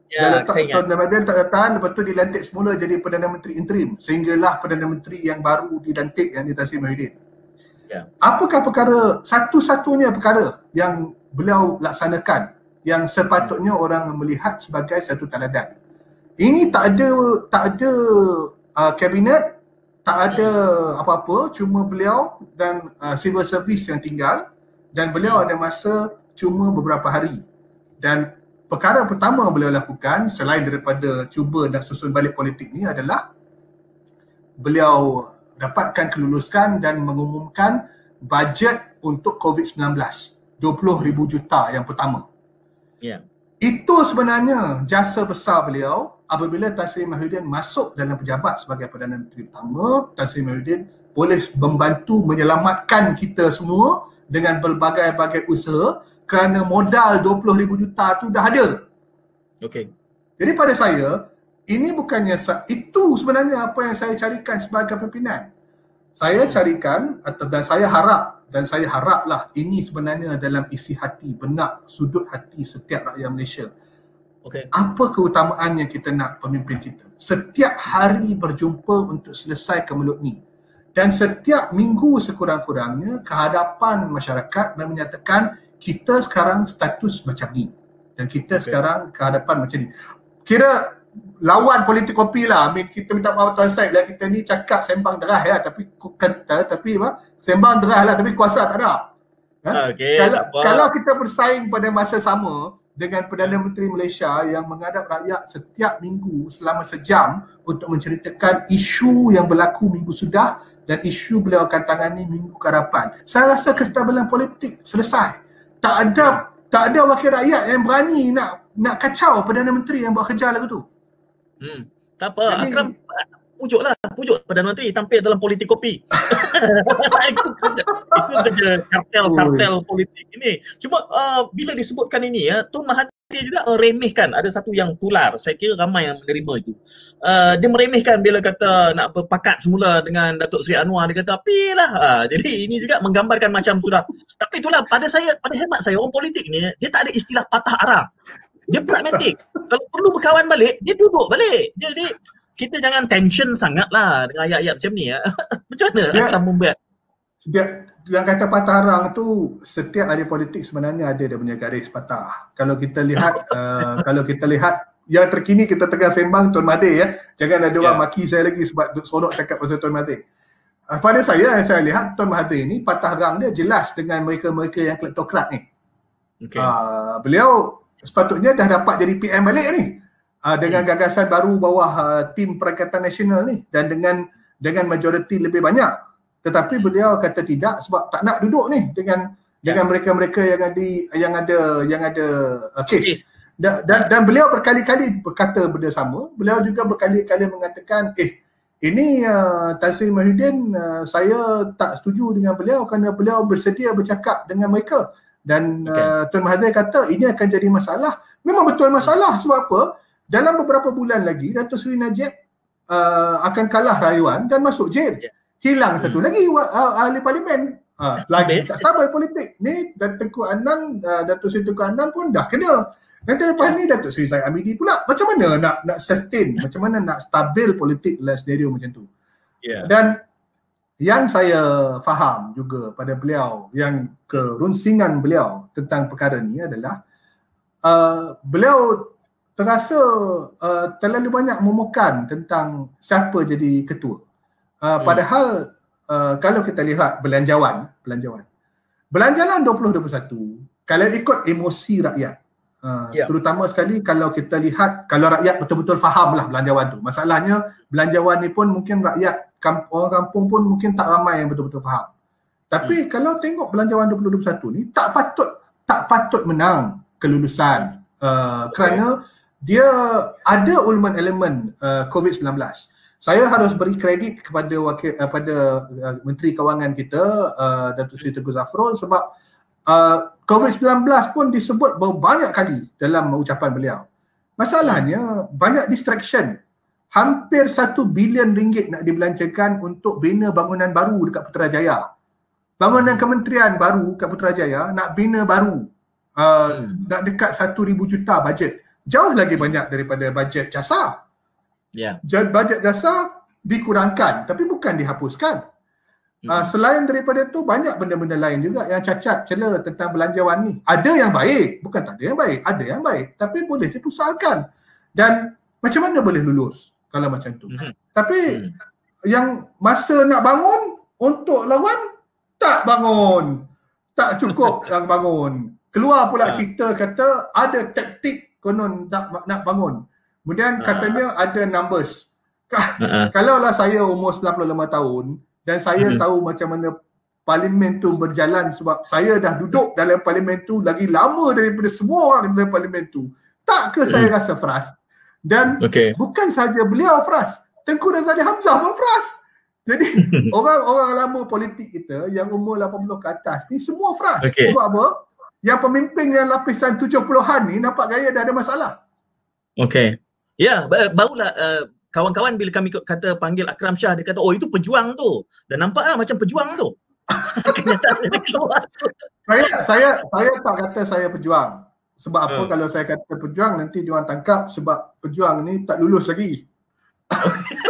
ya, dia letak Tun Dr. Mahathir letak jawatan, lepas tu dilantik semula jadi Perdana Menteri interim. Sehinggalah Perdana Menteri yang baru dilantik yang Sri Muhyiddin. Yeah. Apakah perkara satu-satunya perkara yang beliau laksanakan yang sepatutnya orang melihat sebagai satu teladan. Ini tak ada tak ada uh, kabinet, tak ada apa-apa, cuma beliau dan uh, civil service yang tinggal dan beliau ada masa cuma beberapa hari. Dan perkara pertama beliau lakukan selain daripada cuba dan susun balik politik ni adalah beliau dapatkan kelulusan dan mengumumkan bajet untuk COVID-19 20,000 juta yang pertama. Yeah. Itu sebenarnya jasa besar beliau apabila Tan Sri Mahyudin masuk dalam pejabat sebagai Perdana Menteri pertama, Tan Sri Mahyudin boleh membantu menyelamatkan kita semua dengan berbagai-bagai usaha kerana modal 20,000 juta tu dah ada. Okay. Jadi pada saya, ini bukannya itu sebenarnya apa yang saya carikan sebagai pimpinan. Saya carikan atau dan saya harap dan saya haraplah ini sebenarnya dalam isi hati benak sudut hati setiap rakyat Malaysia. Okay. Apa keutamaan yang kita nak pemimpin kita? Setiap hari berjumpa untuk selesai kemelut ni. dan setiap minggu sekurang-kurangnya kehadapan masyarakat dan menyatakan kita sekarang status macam ni dan kita okay. sekarang kehadapan macam ni. Kira lawan politik kopi lah. I mean, kita minta maaf tuan Syed lah. Kita ni cakap sembang derah ya. Tapi kata, tapi apa? Sembang derah lah. Tapi kuasa tak ada. Ha? Okay, kalau, kalau kita bersaing pada masa sama dengan Perdana Menteri Malaysia yang menghadap rakyat setiap minggu selama sejam untuk menceritakan isu yang berlaku minggu sudah dan isu beliau akan tangani minggu ke hadapan. Saya rasa kestabilan politik selesai. Tak ada tak ada wakil rakyat yang berani nak nak kacau Perdana Menteri yang buat kerja lagu tu. Hmm. Tak apa, Jadi, Akram pujuklah, pujuk Perdana Menteri tampil dalam politik kopi. itu kerja kartel-kartel politik ini. Cuma uh, bila disebutkan ini ya, Tun Mahathir juga meremehkan ada satu yang tular. Saya kira ramai yang menerima itu. Uh, dia meremehkan bila kata nak berpakat semula dengan Datuk Seri Anwar dia kata apilah. Uh, jadi ini juga menggambarkan macam sudah. Tapi itulah pada saya pada hemat saya orang politik ni dia tak ada istilah patah arah. Dia pragmatik. Kalau perlu berkawan balik, dia duduk balik. Jadi kita jangan tension sangat lah dengan ayat-ayat macam ni ya. macam mana dia, akan membuat? Dia, dia kata patah arang tu setiap ahli politik sebenarnya ada dia punya garis patah. Kalau kita lihat uh, kalau kita lihat yang terkini kita tengah sembang Tuan Mahathir ya. Jangan ada orang yeah. maki saya lagi sebab seronok cakap pasal Tuan Mahathir. Uh, pada saya saya lihat Tuan Mahathir ni patah arang dia jelas dengan mereka-mereka yang kleptokrat ni. Okay. Uh, beliau sepatutnya dah dapat jadi PM balik ni. Uh, dengan hmm. gagasan baru bawah uh, tim Perangkatan Nasional ni dan dengan dengan majoriti lebih banyak. Tetapi beliau kata tidak sebab tak nak duduk ni dengan ya. dengan mereka-mereka yang ada yang ada yang ada uh, case dan, dan dan beliau berkali-kali berkata benda sama. Beliau juga berkali-kali mengatakan eh ini uh, Tan Sri Mahidin uh, saya tak setuju dengan beliau kerana beliau bersedia bercakap dengan mereka dan okay. uh, Tuan Mahathir kata ini akan jadi masalah. Memang betul masalah sebab apa? Dalam beberapa bulan lagi Datuk Seri Najib uh, akan kalah rayuan dan masuk jail. Yeah. Hilang hmm. satu lagi uh, ahli parlimen. Uh, lagi tak stabil politik. Ni Datuk Anan, uh, Datuk Seri Tengku Anan pun dah kena. Nanti lepas yeah. ni Datuk Seri Syed Amidi pula. Macam mana nak nak sustain? macam mana nak stabil politik dalam scenario macam tu? Yeah. Dan yang saya faham juga pada beliau yang kerunsingan beliau tentang perkara ni adalah uh, beliau terasa uh, terlalu banyak memukan tentang siapa jadi ketua. Uh, hmm. Padahal uh, kalau kita lihat belanjawan, belanjawan. Belanjawan 2021 kalau ikut emosi rakyat Uh, yeah. Terutama sekali kalau kita lihat kalau rakyat betul-betul faham lah belanjawan tu. Masalahnya belanjawan ni pun mungkin rakyat kamp, orang kampung pun mungkin tak ramai yang betul-betul faham. Tapi hmm. kalau tengok belanjawan 2021 ni tak patut tak patut menang kelulusan uh, okay. kerana dia ada elemen-elemen uh, COVID-19. Saya harus beri kredit kepada wakil uh, pada uh, Menteri Kewangan kita uh, Datuk Seri Tengku Zafrul sebab uh, COVID-19 pun disebut banyak kali dalam ucapan beliau. Masalahnya banyak distraction. Hampir satu bilion ringgit nak dibelanjakan untuk bina bangunan baru dekat Putrajaya. Bangunan kementerian baru dekat Putrajaya nak bina baru. Uh, hmm. Nak dekat satu ribu juta bajet. Jauh lagi banyak daripada bajet jasa. Yeah. Bajet jasa dikurangkan tapi bukan dihapuskan. Uh, selain daripada tu banyak benda-benda lain juga yang cacat cela tentang belanjawan ni. Ada yang baik, bukan tak ada yang baik, ada yang baik tapi boleh dipusalkan. Dan macam mana boleh lulus kalau macam tu? Mm-hmm. Tapi mm. yang masa nak bangun untuk lawan tak bangun. Tak cukup yang bangun. Keluar pula uh. cerita kata ada taktik konon tak nak bangun. Kemudian uh. katanya ada numbers. Uh-huh. Kalau lah saya umur 95 tahun, dan saya hmm. tahu macam mana parlimen tu berjalan sebab saya dah duduk dalam parlimen tu lagi lama daripada semua orang dalam parlimen tu. Tak ke saya rasa fras? Dan okay. bukan saja beliau fras, Tengku Razali Hamzah pun fras. Jadi orang-orang lama politik kita yang umur 80 ke atas ni semua fras. Okay. Sebab apa? Yang pemimpin yang lapisan 70-an ni nampak gaya dah ada masalah. Okay. Ya, barulah uh, kawan-kawan bila kami kata panggil Akram Shah dia kata oh itu pejuang tu dan nampaklah macam pejuang tu kenyataan dia keluar saya saya saya tak kata saya pejuang sebab apa uh. kalau saya kata pejuang nanti dia orang tangkap sebab pejuang ni tak lulus lagi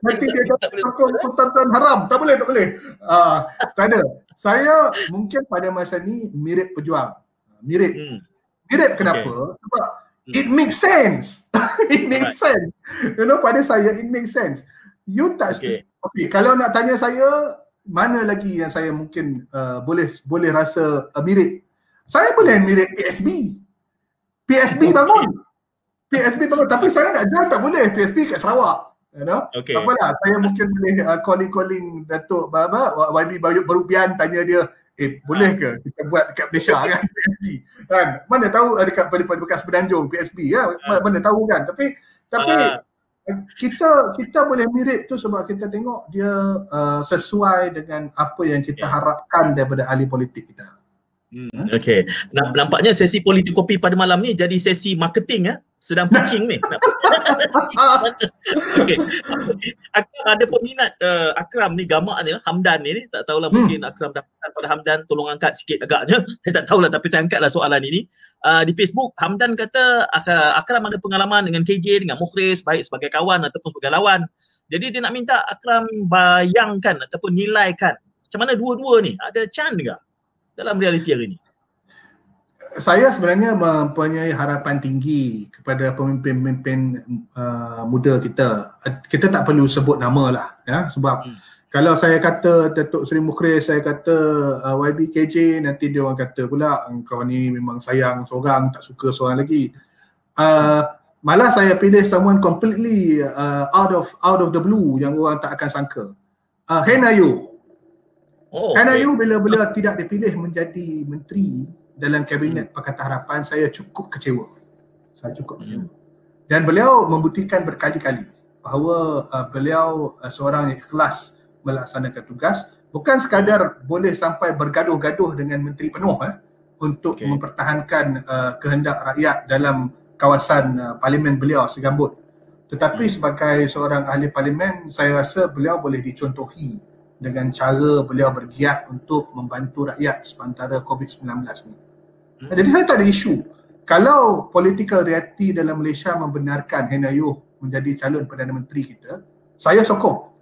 Nanti dia kata sokong tonton haram. Tak boleh, tak boleh. Uh, tak ada. Saya mungkin pada masa ni mirip pejuang. Mirip. Hmm. Mirip kenapa? Okay. Sebab hmm. it makes sense. it makes right. sense. You know, pada saya it makes sense. You tak okay. okay. Kalau nak tanya saya, mana lagi yang saya mungkin uh, boleh boleh rasa uh, mirip? Saya boleh mirip PSB. PSB bangun. PSB bangun. Tapi saya nak jual tak boleh. PSB kat Sarawak. You know? Okay. Tak apalah, saya mungkin boleh uh, calling-calling Datuk Baba, YB Barupian tanya dia, eh boleh ke kita buat dekat Malaysia kan PSB kan mana tahu uh, dekat pada bekas Berdanjung PSB ya uh. mana tahu kan tapi tapi uh. kita kita boleh mirip tu sebab kita tengok dia uh, sesuai dengan apa yang kita yeah. harapkan daripada ahli politik kita Hmm, okay. Nah, nampaknya sesi politik kopi pada malam ni jadi sesi marketing ya. Sedang pitching ni. okay. Akram ada peminat uh, Akram ni gamak ni Hamdan ni, tak tahulah hmm. mungkin Akram dapatkan pada Hamdan tolong angkat sikit agaknya. Saya tak tahulah tapi saya angkatlah soalan ini. Uh, di Facebook Hamdan kata Akram ada pengalaman dengan KJ dengan Mukhris baik sebagai kawan ataupun sebagai lawan. Jadi dia nak minta Akram bayangkan ataupun nilaikan macam mana dua-dua ni ada chance ke? Dalam realiti hari ini? Saya sebenarnya mempunyai harapan tinggi kepada pemimpin-pemimpin uh, muda kita. Kita tak perlu sebut nama lah ya sebab hmm. kalau saya kata Datuk Seri Mukhris, saya kata uh, YBKJ nanti dia orang kata pula kau ni memang sayang seorang tak suka seorang lagi. Uh, malah saya pilih someone completely uh, out of out of the blue yang orang tak akan sangka. Uh, Henayu Oh, NIU okay. bila bila tidak dipilih menjadi menteri dalam kabinet hmm. Pakatan Harapan saya cukup kecewa. Saya cukup hmm. kecewa. Dan beliau membuktikan berkali-kali bahawa uh, beliau uh, seorang yang ikhlas melaksanakan tugas bukan sekadar boleh sampai bergaduh-gaduh dengan menteri penuh eh untuk okay. mempertahankan uh, kehendak rakyat dalam kawasan uh, parlimen beliau segambut. Tetapi hmm. sebagai seorang ahli parlimen saya rasa beliau boleh dicontohi dengan cara beliau bergiat untuk membantu rakyat sementara COVID-19 ni. Hmm. Jadi saya tak ada isu. Kalau political reality dalam Malaysia membenarkan Hena Yuh menjadi calon Perdana Menteri kita, saya sokong.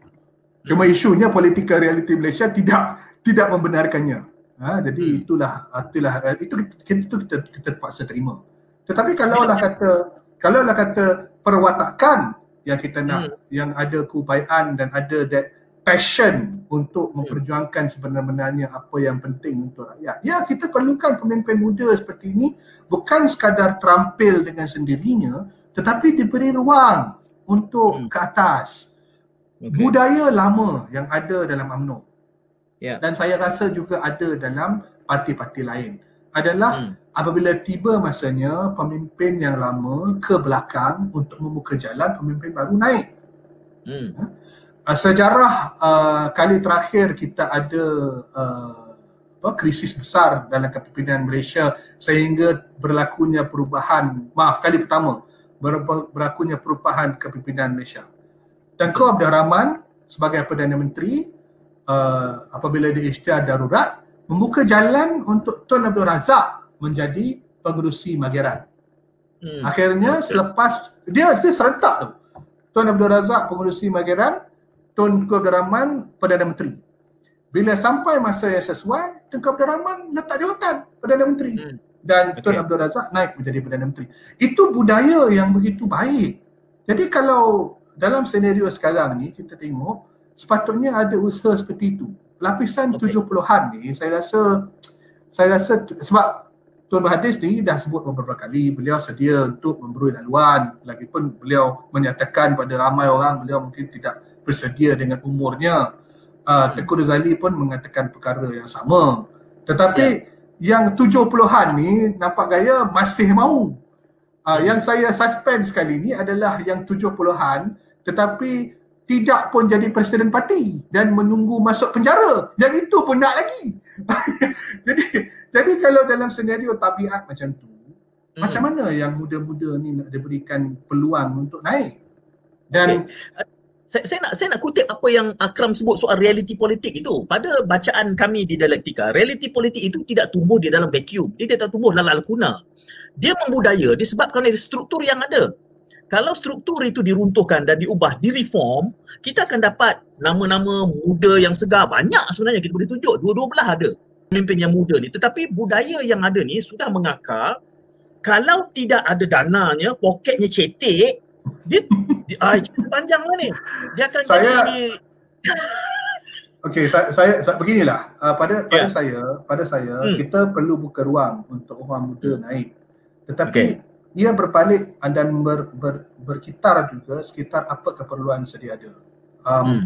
Cuma hmm. isunya political reality Malaysia tidak tidak membenarkannya. Ha, jadi hmm. itulah itulah itu kita, itu kita, kita terpaksa terima. Tetapi kalau lah kata kalau lah kata perwatakan yang kita nak hmm. yang ada keupayaan dan ada that passion untuk memperjuangkan sebenarnya apa yang penting untuk rakyat. Ya, kita perlukan pemimpin muda seperti ini bukan sekadar terampil dengan sendirinya tetapi diberi ruang untuk hmm. ke atas. Okay. Budaya lama yang ada dalam UMNO yeah. dan saya rasa juga ada dalam parti-parti lain adalah hmm. apabila tiba masanya pemimpin yang lama ke belakang untuk membuka jalan pemimpin baru naik. Hmm. Ha? Uh, sejarah uh, kali terakhir kita ada uh, apa krisis besar dalam kepimpinan Malaysia sehingga berlakunya perubahan maaf kali pertama ber, berlakunya perubahan kepimpinan Malaysia. Tengku Abdul Rahman sebagai Perdana Menteri uh, apabila diisytihar darurat membuka jalan untuk Tun Abdul Razak menjadi pengurusi Magiran. Hmm. Akhirnya selepas dia, dia serentak Tun Abdul Razak pengurusi Magiran Tun Abdul Rahman Perdana Menteri. Bila sampai masa yang sesuai, Tun Abdul Rahman letak jawatan Perdana Menteri. Hmm. Dan okay. Tun Abdul Razak naik menjadi Perdana Menteri. Itu budaya yang begitu baik. Jadi kalau dalam senario sekarang ni kita tengok sepatutnya ada usaha seperti itu. Lapisan okay. 70-an ni saya rasa saya rasa sebab Tuan Mahathir sendiri dah sebut beberapa kali beliau sedia untuk memberi laluan lagipun beliau menyatakan pada ramai orang beliau mungkin tidak bersedia dengan umurnya uh, Tengku Razali pun mengatakan perkara yang sama tetapi ya. yang 70-an ni nampak gaya masih mahu uh, yang saya suspend sekali ni adalah yang 70-an tetapi tidak pun jadi presiden parti dan menunggu masuk penjara. Yang itu pun nak lagi. jadi jadi kalau dalam senario tabiat macam tu, hmm. macam mana yang muda-muda ni nak diberikan peluang untuk naik? Dan okay. Saya, saya nak saya nak kutip apa yang Akram sebut soal realiti politik itu. Pada bacaan kami di dialektika, realiti politik itu tidak tumbuh di dalam vacuum. Dia tidak tumbuh dalam lakuna. Dia membudaya disebabkan oleh struktur yang ada kalau struktur itu diruntuhkan dan diubah, direform, kita akan dapat nama-nama muda yang segar. Banyak sebenarnya kita boleh tunjuk. Dua-dua belah ada pemimpin yang muda ni. Tetapi budaya yang ada ni sudah mengakar kalau tidak ada dananya, poketnya cetek, dia, dia ah, panjang lah ni. Dia akan saya, jadi Okey, saya, saya, saya beginilah. Uh, pada pada yeah. saya, pada saya hmm. kita perlu buka ruang untuk orang muda naik. Tetapi okay ia berbalik dan ber, ber, berkitar juga sekitar apa keperluan sedia ada. Um, hmm.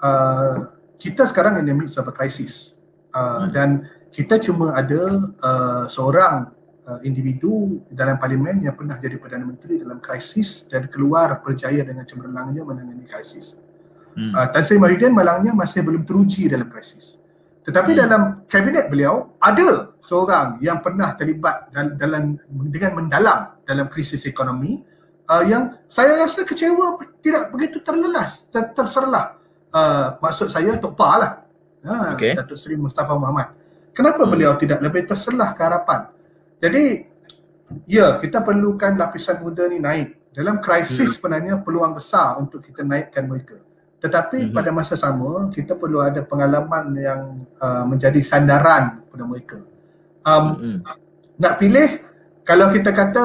uh, kita sekarang ini sebuah krisis uh, hmm. dan kita cuma ada uh, seorang uh, individu dalam parlimen yang pernah jadi Perdana Menteri dalam krisis dan keluar berjaya dengan cemerlangnya menangani krisis. Hmm. Uh, Tan Sri Mahidin malangnya masih belum teruji dalam krisis. Tetapi hmm. dalam kabinet beliau ada seorang yang pernah terlibat dalam, dalam dengan mendalam dalam krisis ekonomi uh, yang saya rasa kecewa tidak begitu terlelas ter, terserlah. Uh, maksud saya Tok Pa lah. Ha, okay. Datuk Seri Mustafa Muhammad. Kenapa hmm. beliau tidak lebih terserlah ke harapan? Jadi ya kita perlukan lapisan muda ni naik. Dalam krisis hmm. sebenarnya peluang besar untuk kita naikkan mereka. Tetapi mm-hmm. pada masa sama kita perlu ada pengalaman yang uh, menjadi sandaran kepada mereka. Um, mm-hmm. Nak pilih kalau kita kata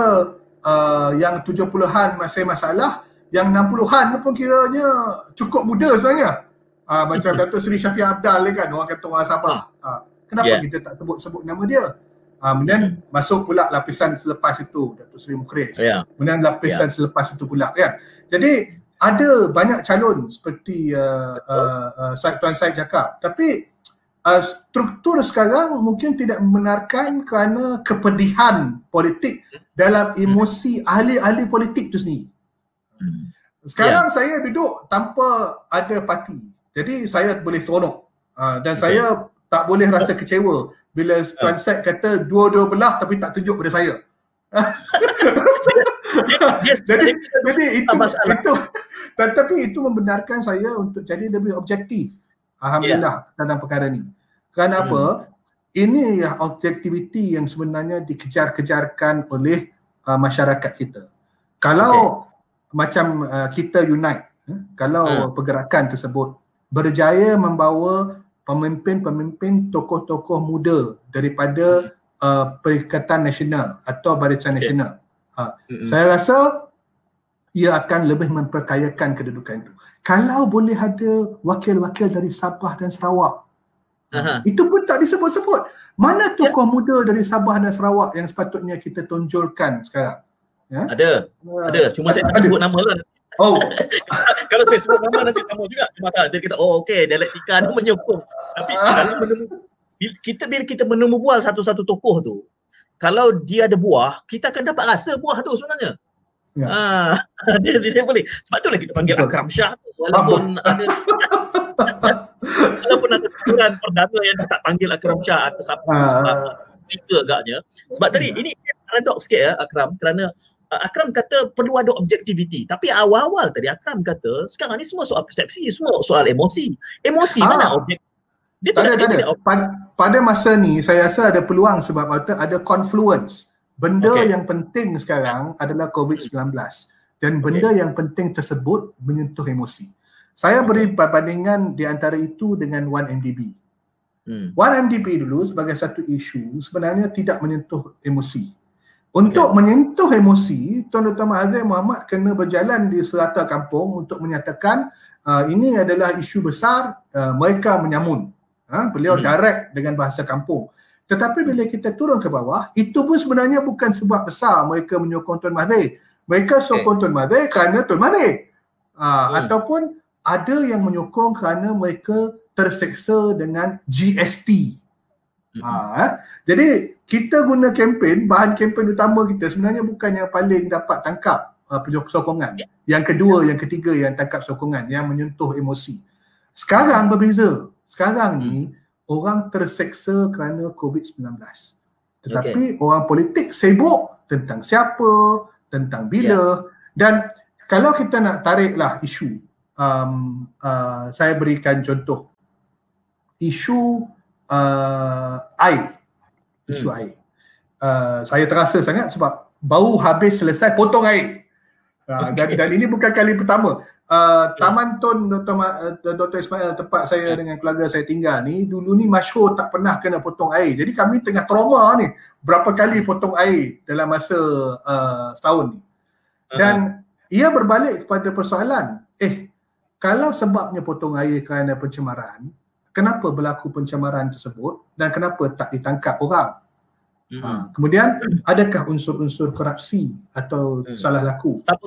uh, yang 70-an masih masalah, yang 60-an pun kiranya cukup muda sebenarnya. Uh, macam. Datuk Seri Syafiq Abdal kan, orang kata orang Sabah. Uh, kenapa yeah. kita tak sebut-sebut nama dia? Uh, kemudian masuk pula lapisan selepas itu Datuk Seri Mukhris. Yeah. Kemudian lapisan yeah. selepas itu pula kan. Jadi ada banyak calon seperti uh, uh, uh, Tuan Syed cakap tapi uh, struktur sekarang mungkin tidak membenarkan kerana kepedihan politik dalam emosi ahli-ahli politik itu sendiri. Hmm. Sekarang yeah. saya duduk tanpa ada parti. Jadi saya boleh seronok. Uh, dan okay. saya tak boleh rasa kecewa bila Tuan Syed kata dua-dua belah tapi tak tunjuk pada saya. jadi jadi itu itu tetapi itu membenarkan saya untuk jadi lebih objektif alhamdulillah yeah. dalam perkara ni kenapa hmm. ini ya objektiviti yang sebenarnya dikejar-kejarkan oleh uh, masyarakat kita kalau okay. macam uh, kita unite eh, kalau hmm. pergerakan tersebut berjaya membawa pemimpin-pemimpin tokoh-tokoh muda daripada hmm. uh, Perikatan Nasional atau Barisan okay. Nasional Ha. Mm-hmm. Saya rasa ia akan lebih memperkayakan kedudukan itu. Kalau boleh ada wakil-wakil dari Sabah dan Sarawak, uh-huh. itu pun tak disebut-sebut. Mana ya. tokoh yeah. muda dari Sabah dan Sarawak yang sepatutnya kita tonjolkan sekarang? Ya? Ada, uh, ada. Cuma saya tak sebut nama lah. Oh. kalau saya sebut nama nanti sama juga. Maka dia kata, oh okey, dialektika ni menyokong. Tapi kalau menemu, kita bila kita menemu bual satu-satu tokoh tu, kalau dia ada buah, kita akan dapat rasa buah tu sebenarnya. Ya. Ah, dia, dia, dia boleh. Sebab itulah kita panggil Akram Shah walaupun ada walaupun ada aturan perdana yang tak panggil Akram Shah atas apa uh, sebab tiga agaknya. Sebab tadi ya. ini paradoks sikit ya Akram kerana Akram kata perlu ada objektiviti. Tapi awal-awal tadi Akram kata sekarang ni semua soal persepsi, semua soal emosi. Emosi ah. mana objek dia tak ada, tak ada. Pada, pada masa ni saya rasa ada peluang sebab ada, ada confluence. Benda okay. yang penting sekarang adalah COVID-19 dan benda okay. yang penting tersebut menyentuh emosi. Saya beri perbandingan di antara itu dengan 1MDB. Hmm. 1MDB dulu sebagai satu isu sebenarnya tidak menyentuh emosi. Untuk okay. menyentuh emosi, Tuan Dr. Mahathir Muhammad kena berjalan di serata kampung untuk menyatakan uh, ini adalah isu besar, uh, mereka menyamun. Ha? Beliau hmm. direct dengan bahasa kampung. Tetapi bila kita turun ke bawah, itu pun sebenarnya bukan sebab besar mereka menyokong Tuan Mahathir. Mereka sokong okay. Tuan Mahathir kerana Tuan Mahathir. Ha, hmm. Ataupun ada yang menyokong kerana mereka terseksa dengan GST. Ha, eh? Jadi kita guna kempen, bahan kempen utama kita sebenarnya bukan yang paling dapat tangkap uh, sokongan. Yeah. Yang kedua, yang ketiga yang tangkap sokongan, yang menyentuh emosi. Sekarang berbeza. Sekarang ni hmm. orang terseksa kerana COVID-19. Tetapi okay. orang politik sibuk tentang siapa, tentang bila yeah. dan kalau kita nak tariklah isu um, uh, saya berikan contoh isu uh, air isu hmm. air uh, saya terasa sangat sebab baru habis selesai potong air Uh, dan, dan ini bukan kali pertama. Uh, Taman Tun Dr. Ma, uh, Dr. Ismail tempat saya dengan keluarga saya tinggal ni dulu ni masyhur tak pernah kena potong air. Jadi kami tengah trauma ni berapa kali potong air dalam masa uh, setahun ni. Dan uh-huh. ia berbalik kepada persoalan, eh kalau sebabnya potong air kerana pencemaran, kenapa berlaku pencemaran tersebut dan kenapa tak ditangkap orang? Uh-huh. Ha, kemudian adakah unsur-unsur korupsi atau uh-huh. salah laku? Tak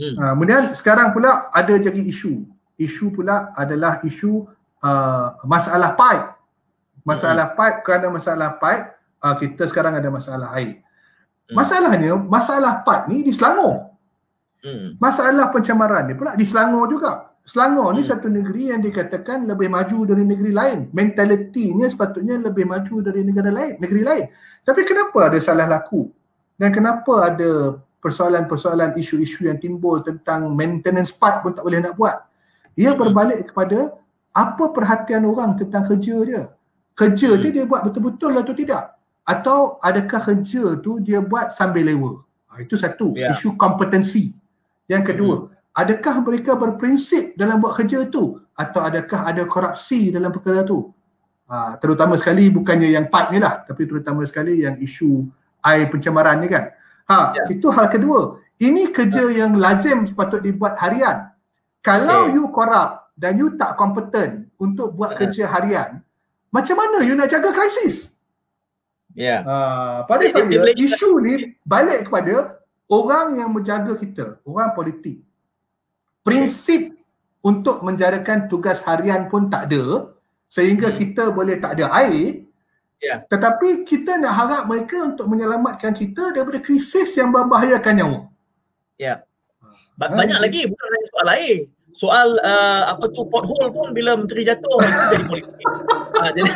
Hmm. Uh, kemudian sekarang pula ada jadi isu. Isu pula adalah isu uh, masalah pipe. Masalah hmm. pipe kerana masalah pipe uh, kita sekarang ada masalah air. Hmm. Masalahnya masalah pipe ni di Selangor. Hmm. Masalah pencemaran ni pula di Selangor juga. Selangor ni hmm. satu negeri yang dikatakan lebih maju dari negeri lain. Mentalitinya sepatutnya lebih maju dari negara lain, negeri lain. Tapi kenapa ada salah laku? Dan kenapa ada persoalan-persoalan isu-isu yang timbul tentang maintenance part pun tak boleh nak buat. Ia berbalik kepada apa perhatian orang tentang kerja dia. Kerja hmm. tu dia buat betul-betul atau tidak? Atau adakah kerja tu dia buat sambil lewa? Ha, itu satu, yeah. isu kompetensi. Yang kedua, hmm. Adakah mereka berprinsip dalam buat kerja tu? Atau adakah ada korupsi dalam perkara tu? Ha, terutama sekali bukannya yang part ni lah, tapi terutama sekali yang isu air pencemaran ni kan. Ha, ya. itu hal kedua. Ini kerja ya. yang lazim sepatut dibuat harian. Kalau okay. you korup dan you tak kompeten untuk buat ya. kerja harian, macam mana you nak jaga krisis? Ya. Yeah. Ha, pada saya isu ni balik kepada orang yang menjaga kita, orang politik. Prinsip untuk menjadikan tugas harian pun tak ada sehingga hmm. kita boleh tak ada air Yeah. Tetapi kita nak harap mereka untuk menyelamatkan kita daripada krisis yang membahayakan nyawa. Ya. Yeah. Ha. Banyak ha. lagi bukan hanya soal air. Soal uh, apa tu pothole pun bila menteri jatuh itu jadi politik. ha, jadi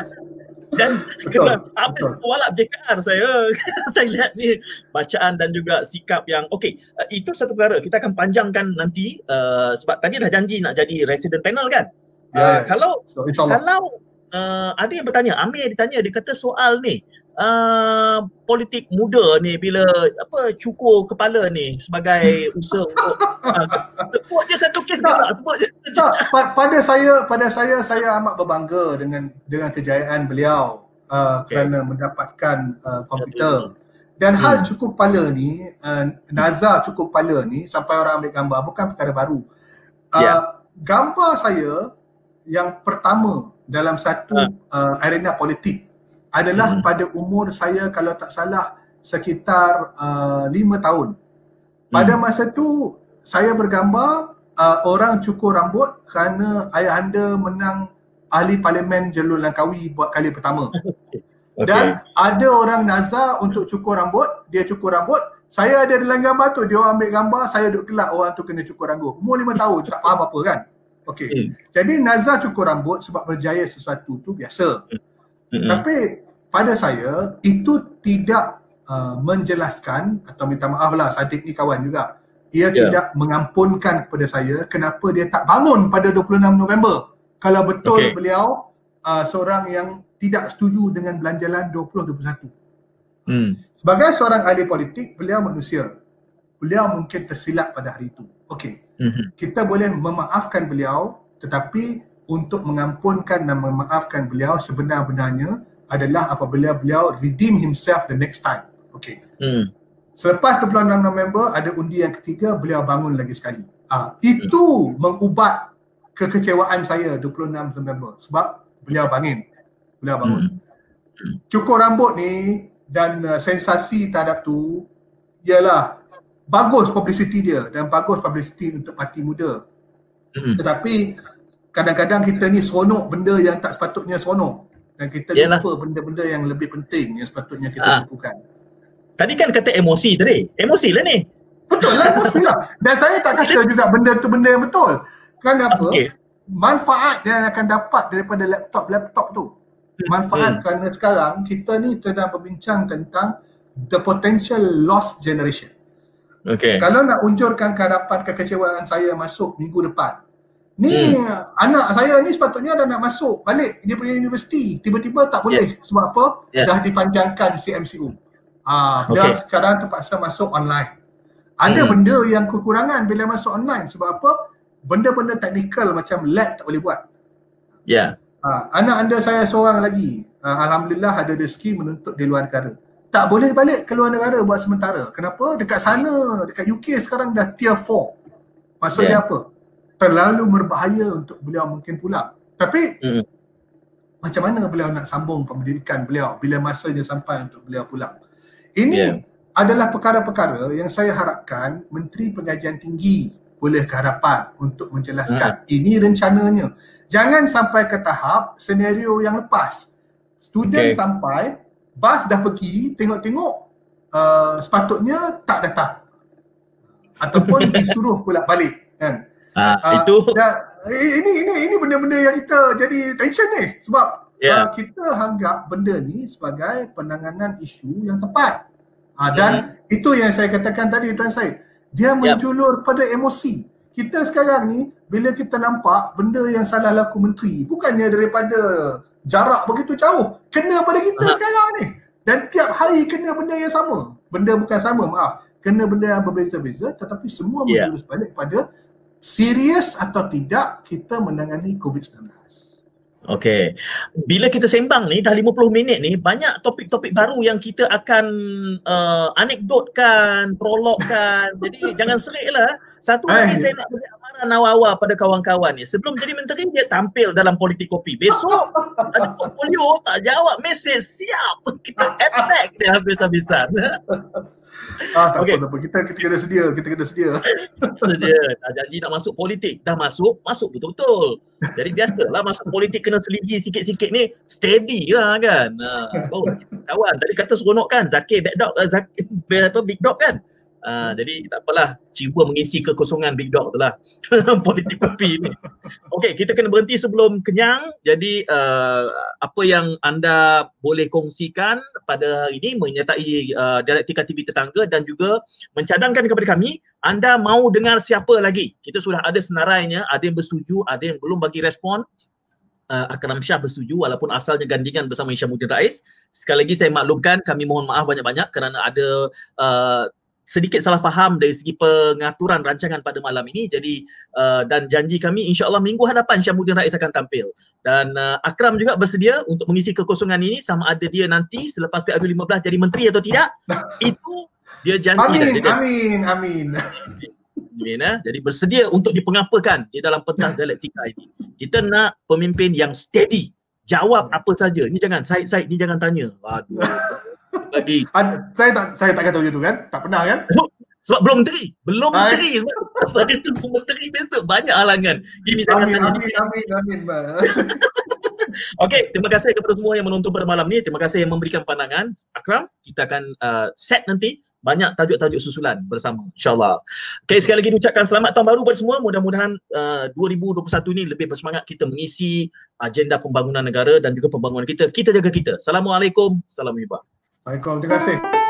dan kena apa walak JKR saya saya lihat ni bacaan dan juga sikap yang okey uh, itu satu perkara. Kita akan panjangkan nanti uh, sebab tadi dah janji nak jadi resident panel kan? Yeah. uh, kalau so, kalau uh, ada yang bertanya, Amir ditanya, dia kata soal ni, uh, politik muda ni bila apa cukur kepala ni sebagai usaha untuk uh, sebut je satu kes tak, sebut je. Tak, pada saya pada saya saya amat berbangga dengan dengan kejayaan beliau uh, okay. kerana mendapatkan uh, komputer. Dan hmm. hal cukup kepala ni, uh, Naza cukup kepala ni sampai orang ambil gambar bukan perkara baru. Uh, yeah. Gambar saya yang pertama dalam satu ha. uh, arena politik adalah hmm. pada umur saya kalau tak salah sekitar uh, lima tahun. Pada hmm. masa tu saya bergambar uh, orang cukur rambut kerana ayah anda menang ahli parlimen Jalur Langkawi buat kali pertama. okay. Dan ada orang nazar untuk cukur rambut, dia cukur rambut, saya ada dalam gambar tu, dia orang ambil gambar, saya duduk kelak orang tu kena cukur rambut. Umur lima tahun, tak faham apa kan. Okey. Hmm. Jadi Nazar cukur rambut sebab berjaya sesuatu tu biasa. Hmm. Tapi pada saya itu tidak uh, menjelaskan atau minta maaf lah Sadiq ni kawan juga. Ia yeah. tidak mengampunkan kepada saya kenapa dia tak bangun pada 26 November. Kalau betul okay. beliau uh, seorang yang tidak setuju dengan belanjalan 2021. Hmm. Sebagai seorang ahli politik, beliau manusia. Beliau mungkin tersilap pada hari itu. Okey mm-hmm. kita boleh memaafkan beliau tetapi untuk mengampunkan dan memaafkan beliau sebenar-benarnya adalah apabila beliau redeem himself the next time. Okay. Mm. Selepas 26 November ada undi yang ketiga beliau bangun lagi sekali. Ah itu mm. mengubat kekecewaan saya 26 November sebab beliau bangun. Beliau bangun. Mm. Cukur rambut ni dan uh, sensasi terhadap tu ialah bagus publicity dia dan bagus publicity untuk parti muda. Hmm. Tetapi kadang-kadang kita ni seronok benda yang tak sepatutnya seronok dan kita Yalah. lupa benda-benda yang lebih penting yang sepatutnya kita ha. lakukan. Tadi kan kata emosi tadi. Emosi lah ni. Betul lah emosi lah. Dan saya tak kata juga benda tu benda yang betul. Kenapa? Okay. Manfaat yang akan dapat daripada laptop-laptop tu. Hmm. Manfaat hmm. kerana sekarang kita ni sedang berbincang tentang the potential loss generation. Okay. Kalau nak unjurkan keharapan kekecewaan saya masuk minggu depan. Ni hmm. anak saya ni sepatutnya dah nak masuk balik dia punya universiti. Tiba-tiba tak boleh yeah. sebab apa? Yeah. Dah dipanjangkan CMCU. Ah, dia okay. sekarang terpaksa masuk online. Ada hmm. benda yang kekurangan bila masuk online sebab apa? Benda-benda teknikal macam lab tak boleh buat. Ya. Yeah. Ha, anak anda saya seorang lagi. Ha, Alhamdulillah ada rezeki menuntut di luar negara. Tak boleh balik ke luar negara buat sementara. Kenapa? Dekat sana, dekat UK sekarang dah tier 4. Maksudnya yeah. apa? Terlalu berbahaya untuk beliau mungkin pulang. Tapi mm. macam mana beliau nak sambung pendidikan beliau bila masanya sampai untuk beliau pulang? Ini yeah. adalah perkara-perkara yang saya harapkan Menteri Pengajian Tinggi boleh ke hadapan untuk menjelaskan. Mm. Ini rencananya. Jangan sampai ke tahap senario yang lepas. Student okay. sampai, bas dah pergi, tengok-tengok uh, sepatutnya tak datang. Ataupun disuruh pula balik. Kan? Uh, uh, itu ya, ini ini ini benda-benda yang kita jadi tension ni sebab yeah. uh, kita anggap benda ni sebagai penanganan isu yang tepat. Uh, dan mm. itu yang saya katakan tadi Tuan Syed. Dia menjulur yep. pada emosi. Kita sekarang ni bila kita nampak benda yang salah laku menteri bukannya daripada jarak begitu jauh kena pada kita uh sekarang ni dan tiap hari kena benda yang sama benda bukan sama maaf kena benda yang berbeza-beza tetapi semua yeah. menjurus balik pada serius atau tidak kita menangani COVID-19. Okey. Bila kita sembang ni dah 50 minit ni banyak topik-topik baru yang kita akan uh, anekdotkan, prologkan. Jadi jangan seriklah. Satu lagi saya nak beri amaran awal-awal pada kawan-kawan ni. Sebelum jadi menteri dia tampil dalam politik kopi. Besok ada portfolio tak jawab mesej siap kita attack dia habis-habisan. Ah, tak okay. apa, Kita, kita kena sedia. Kita kena sedia. sedia. Dah janji nak masuk politik. Dah masuk, masuk betul-betul. Jadi biasalah masuk politik kena seligi sikit-sikit ni. Steady lah kan. oh, kawan, tadi kata seronok kan. Zakir bad dog. Uh, Zakir, apa, big dog kan. Uh, jadi tak apalah cuba mengisi kekosongan big dog tu lah politik kopi ni. Okey, kita kena berhenti sebelum kenyang. Jadi uh, apa yang anda boleh kongsikan pada hari ini menyertai uh, Dialektika TV tetangga dan juga mencadangkan kepada kami anda mau dengar siapa lagi. Kita sudah ada senarainya, ada yang bersetuju, ada yang belum bagi respon. Uh, Akram Syah bersetuju walaupun asalnya gandingan bersama Isyamuddin Rais. Sekali lagi saya maklumkan kami mohon maaf banyak-banyak kerana ada uh, sedikit salah faham dari segi pengaturan rancangan pada malam ini. Jadi uh, dan janji kami insyaallah minggu hadapan Syamuddin Rais akan tampil. Dan uh, Akram juga bersedia untuk mengisi kekosongan ini. Sama ada dia nanti selepas PRU 15 jadi menteri atau tidak itu dia janji amin dia, amin amin. Amin eh? jadi bersedia untuk dipengapakan di dalam pentas dialektika ini. Kita nak pemimpin yang steady. Jawab apa saja. Ni jangan Said-Said ni jangan tanya. Waduh lagi. saya tak saya tak kata begitu kan? Tak pernah kan? Sebab belum menteri. Belum menteri. Pada tu menteri besok banyak halangan. Ini amin, amin, amin, amin, amin, Okey, terima kasih kepada semua yang menonton pada malam ni. Terima kasih yang memberikan pandangan. Akram, kita akan uh, set nanti banyak tajuk-tajuk susulan bersama insyaAllah. Okay, sekali lagi ucapkan selamat tahun baru kepada semua. Mudah-mudahan uh, 2021 ini lebih bersemangat kita mengisi agenda pembangunan negara dan juga pembangunan kita. Kita jaga kita. Assalamualaikum. Salam hibah. Assalamualaikum. Terima kasih.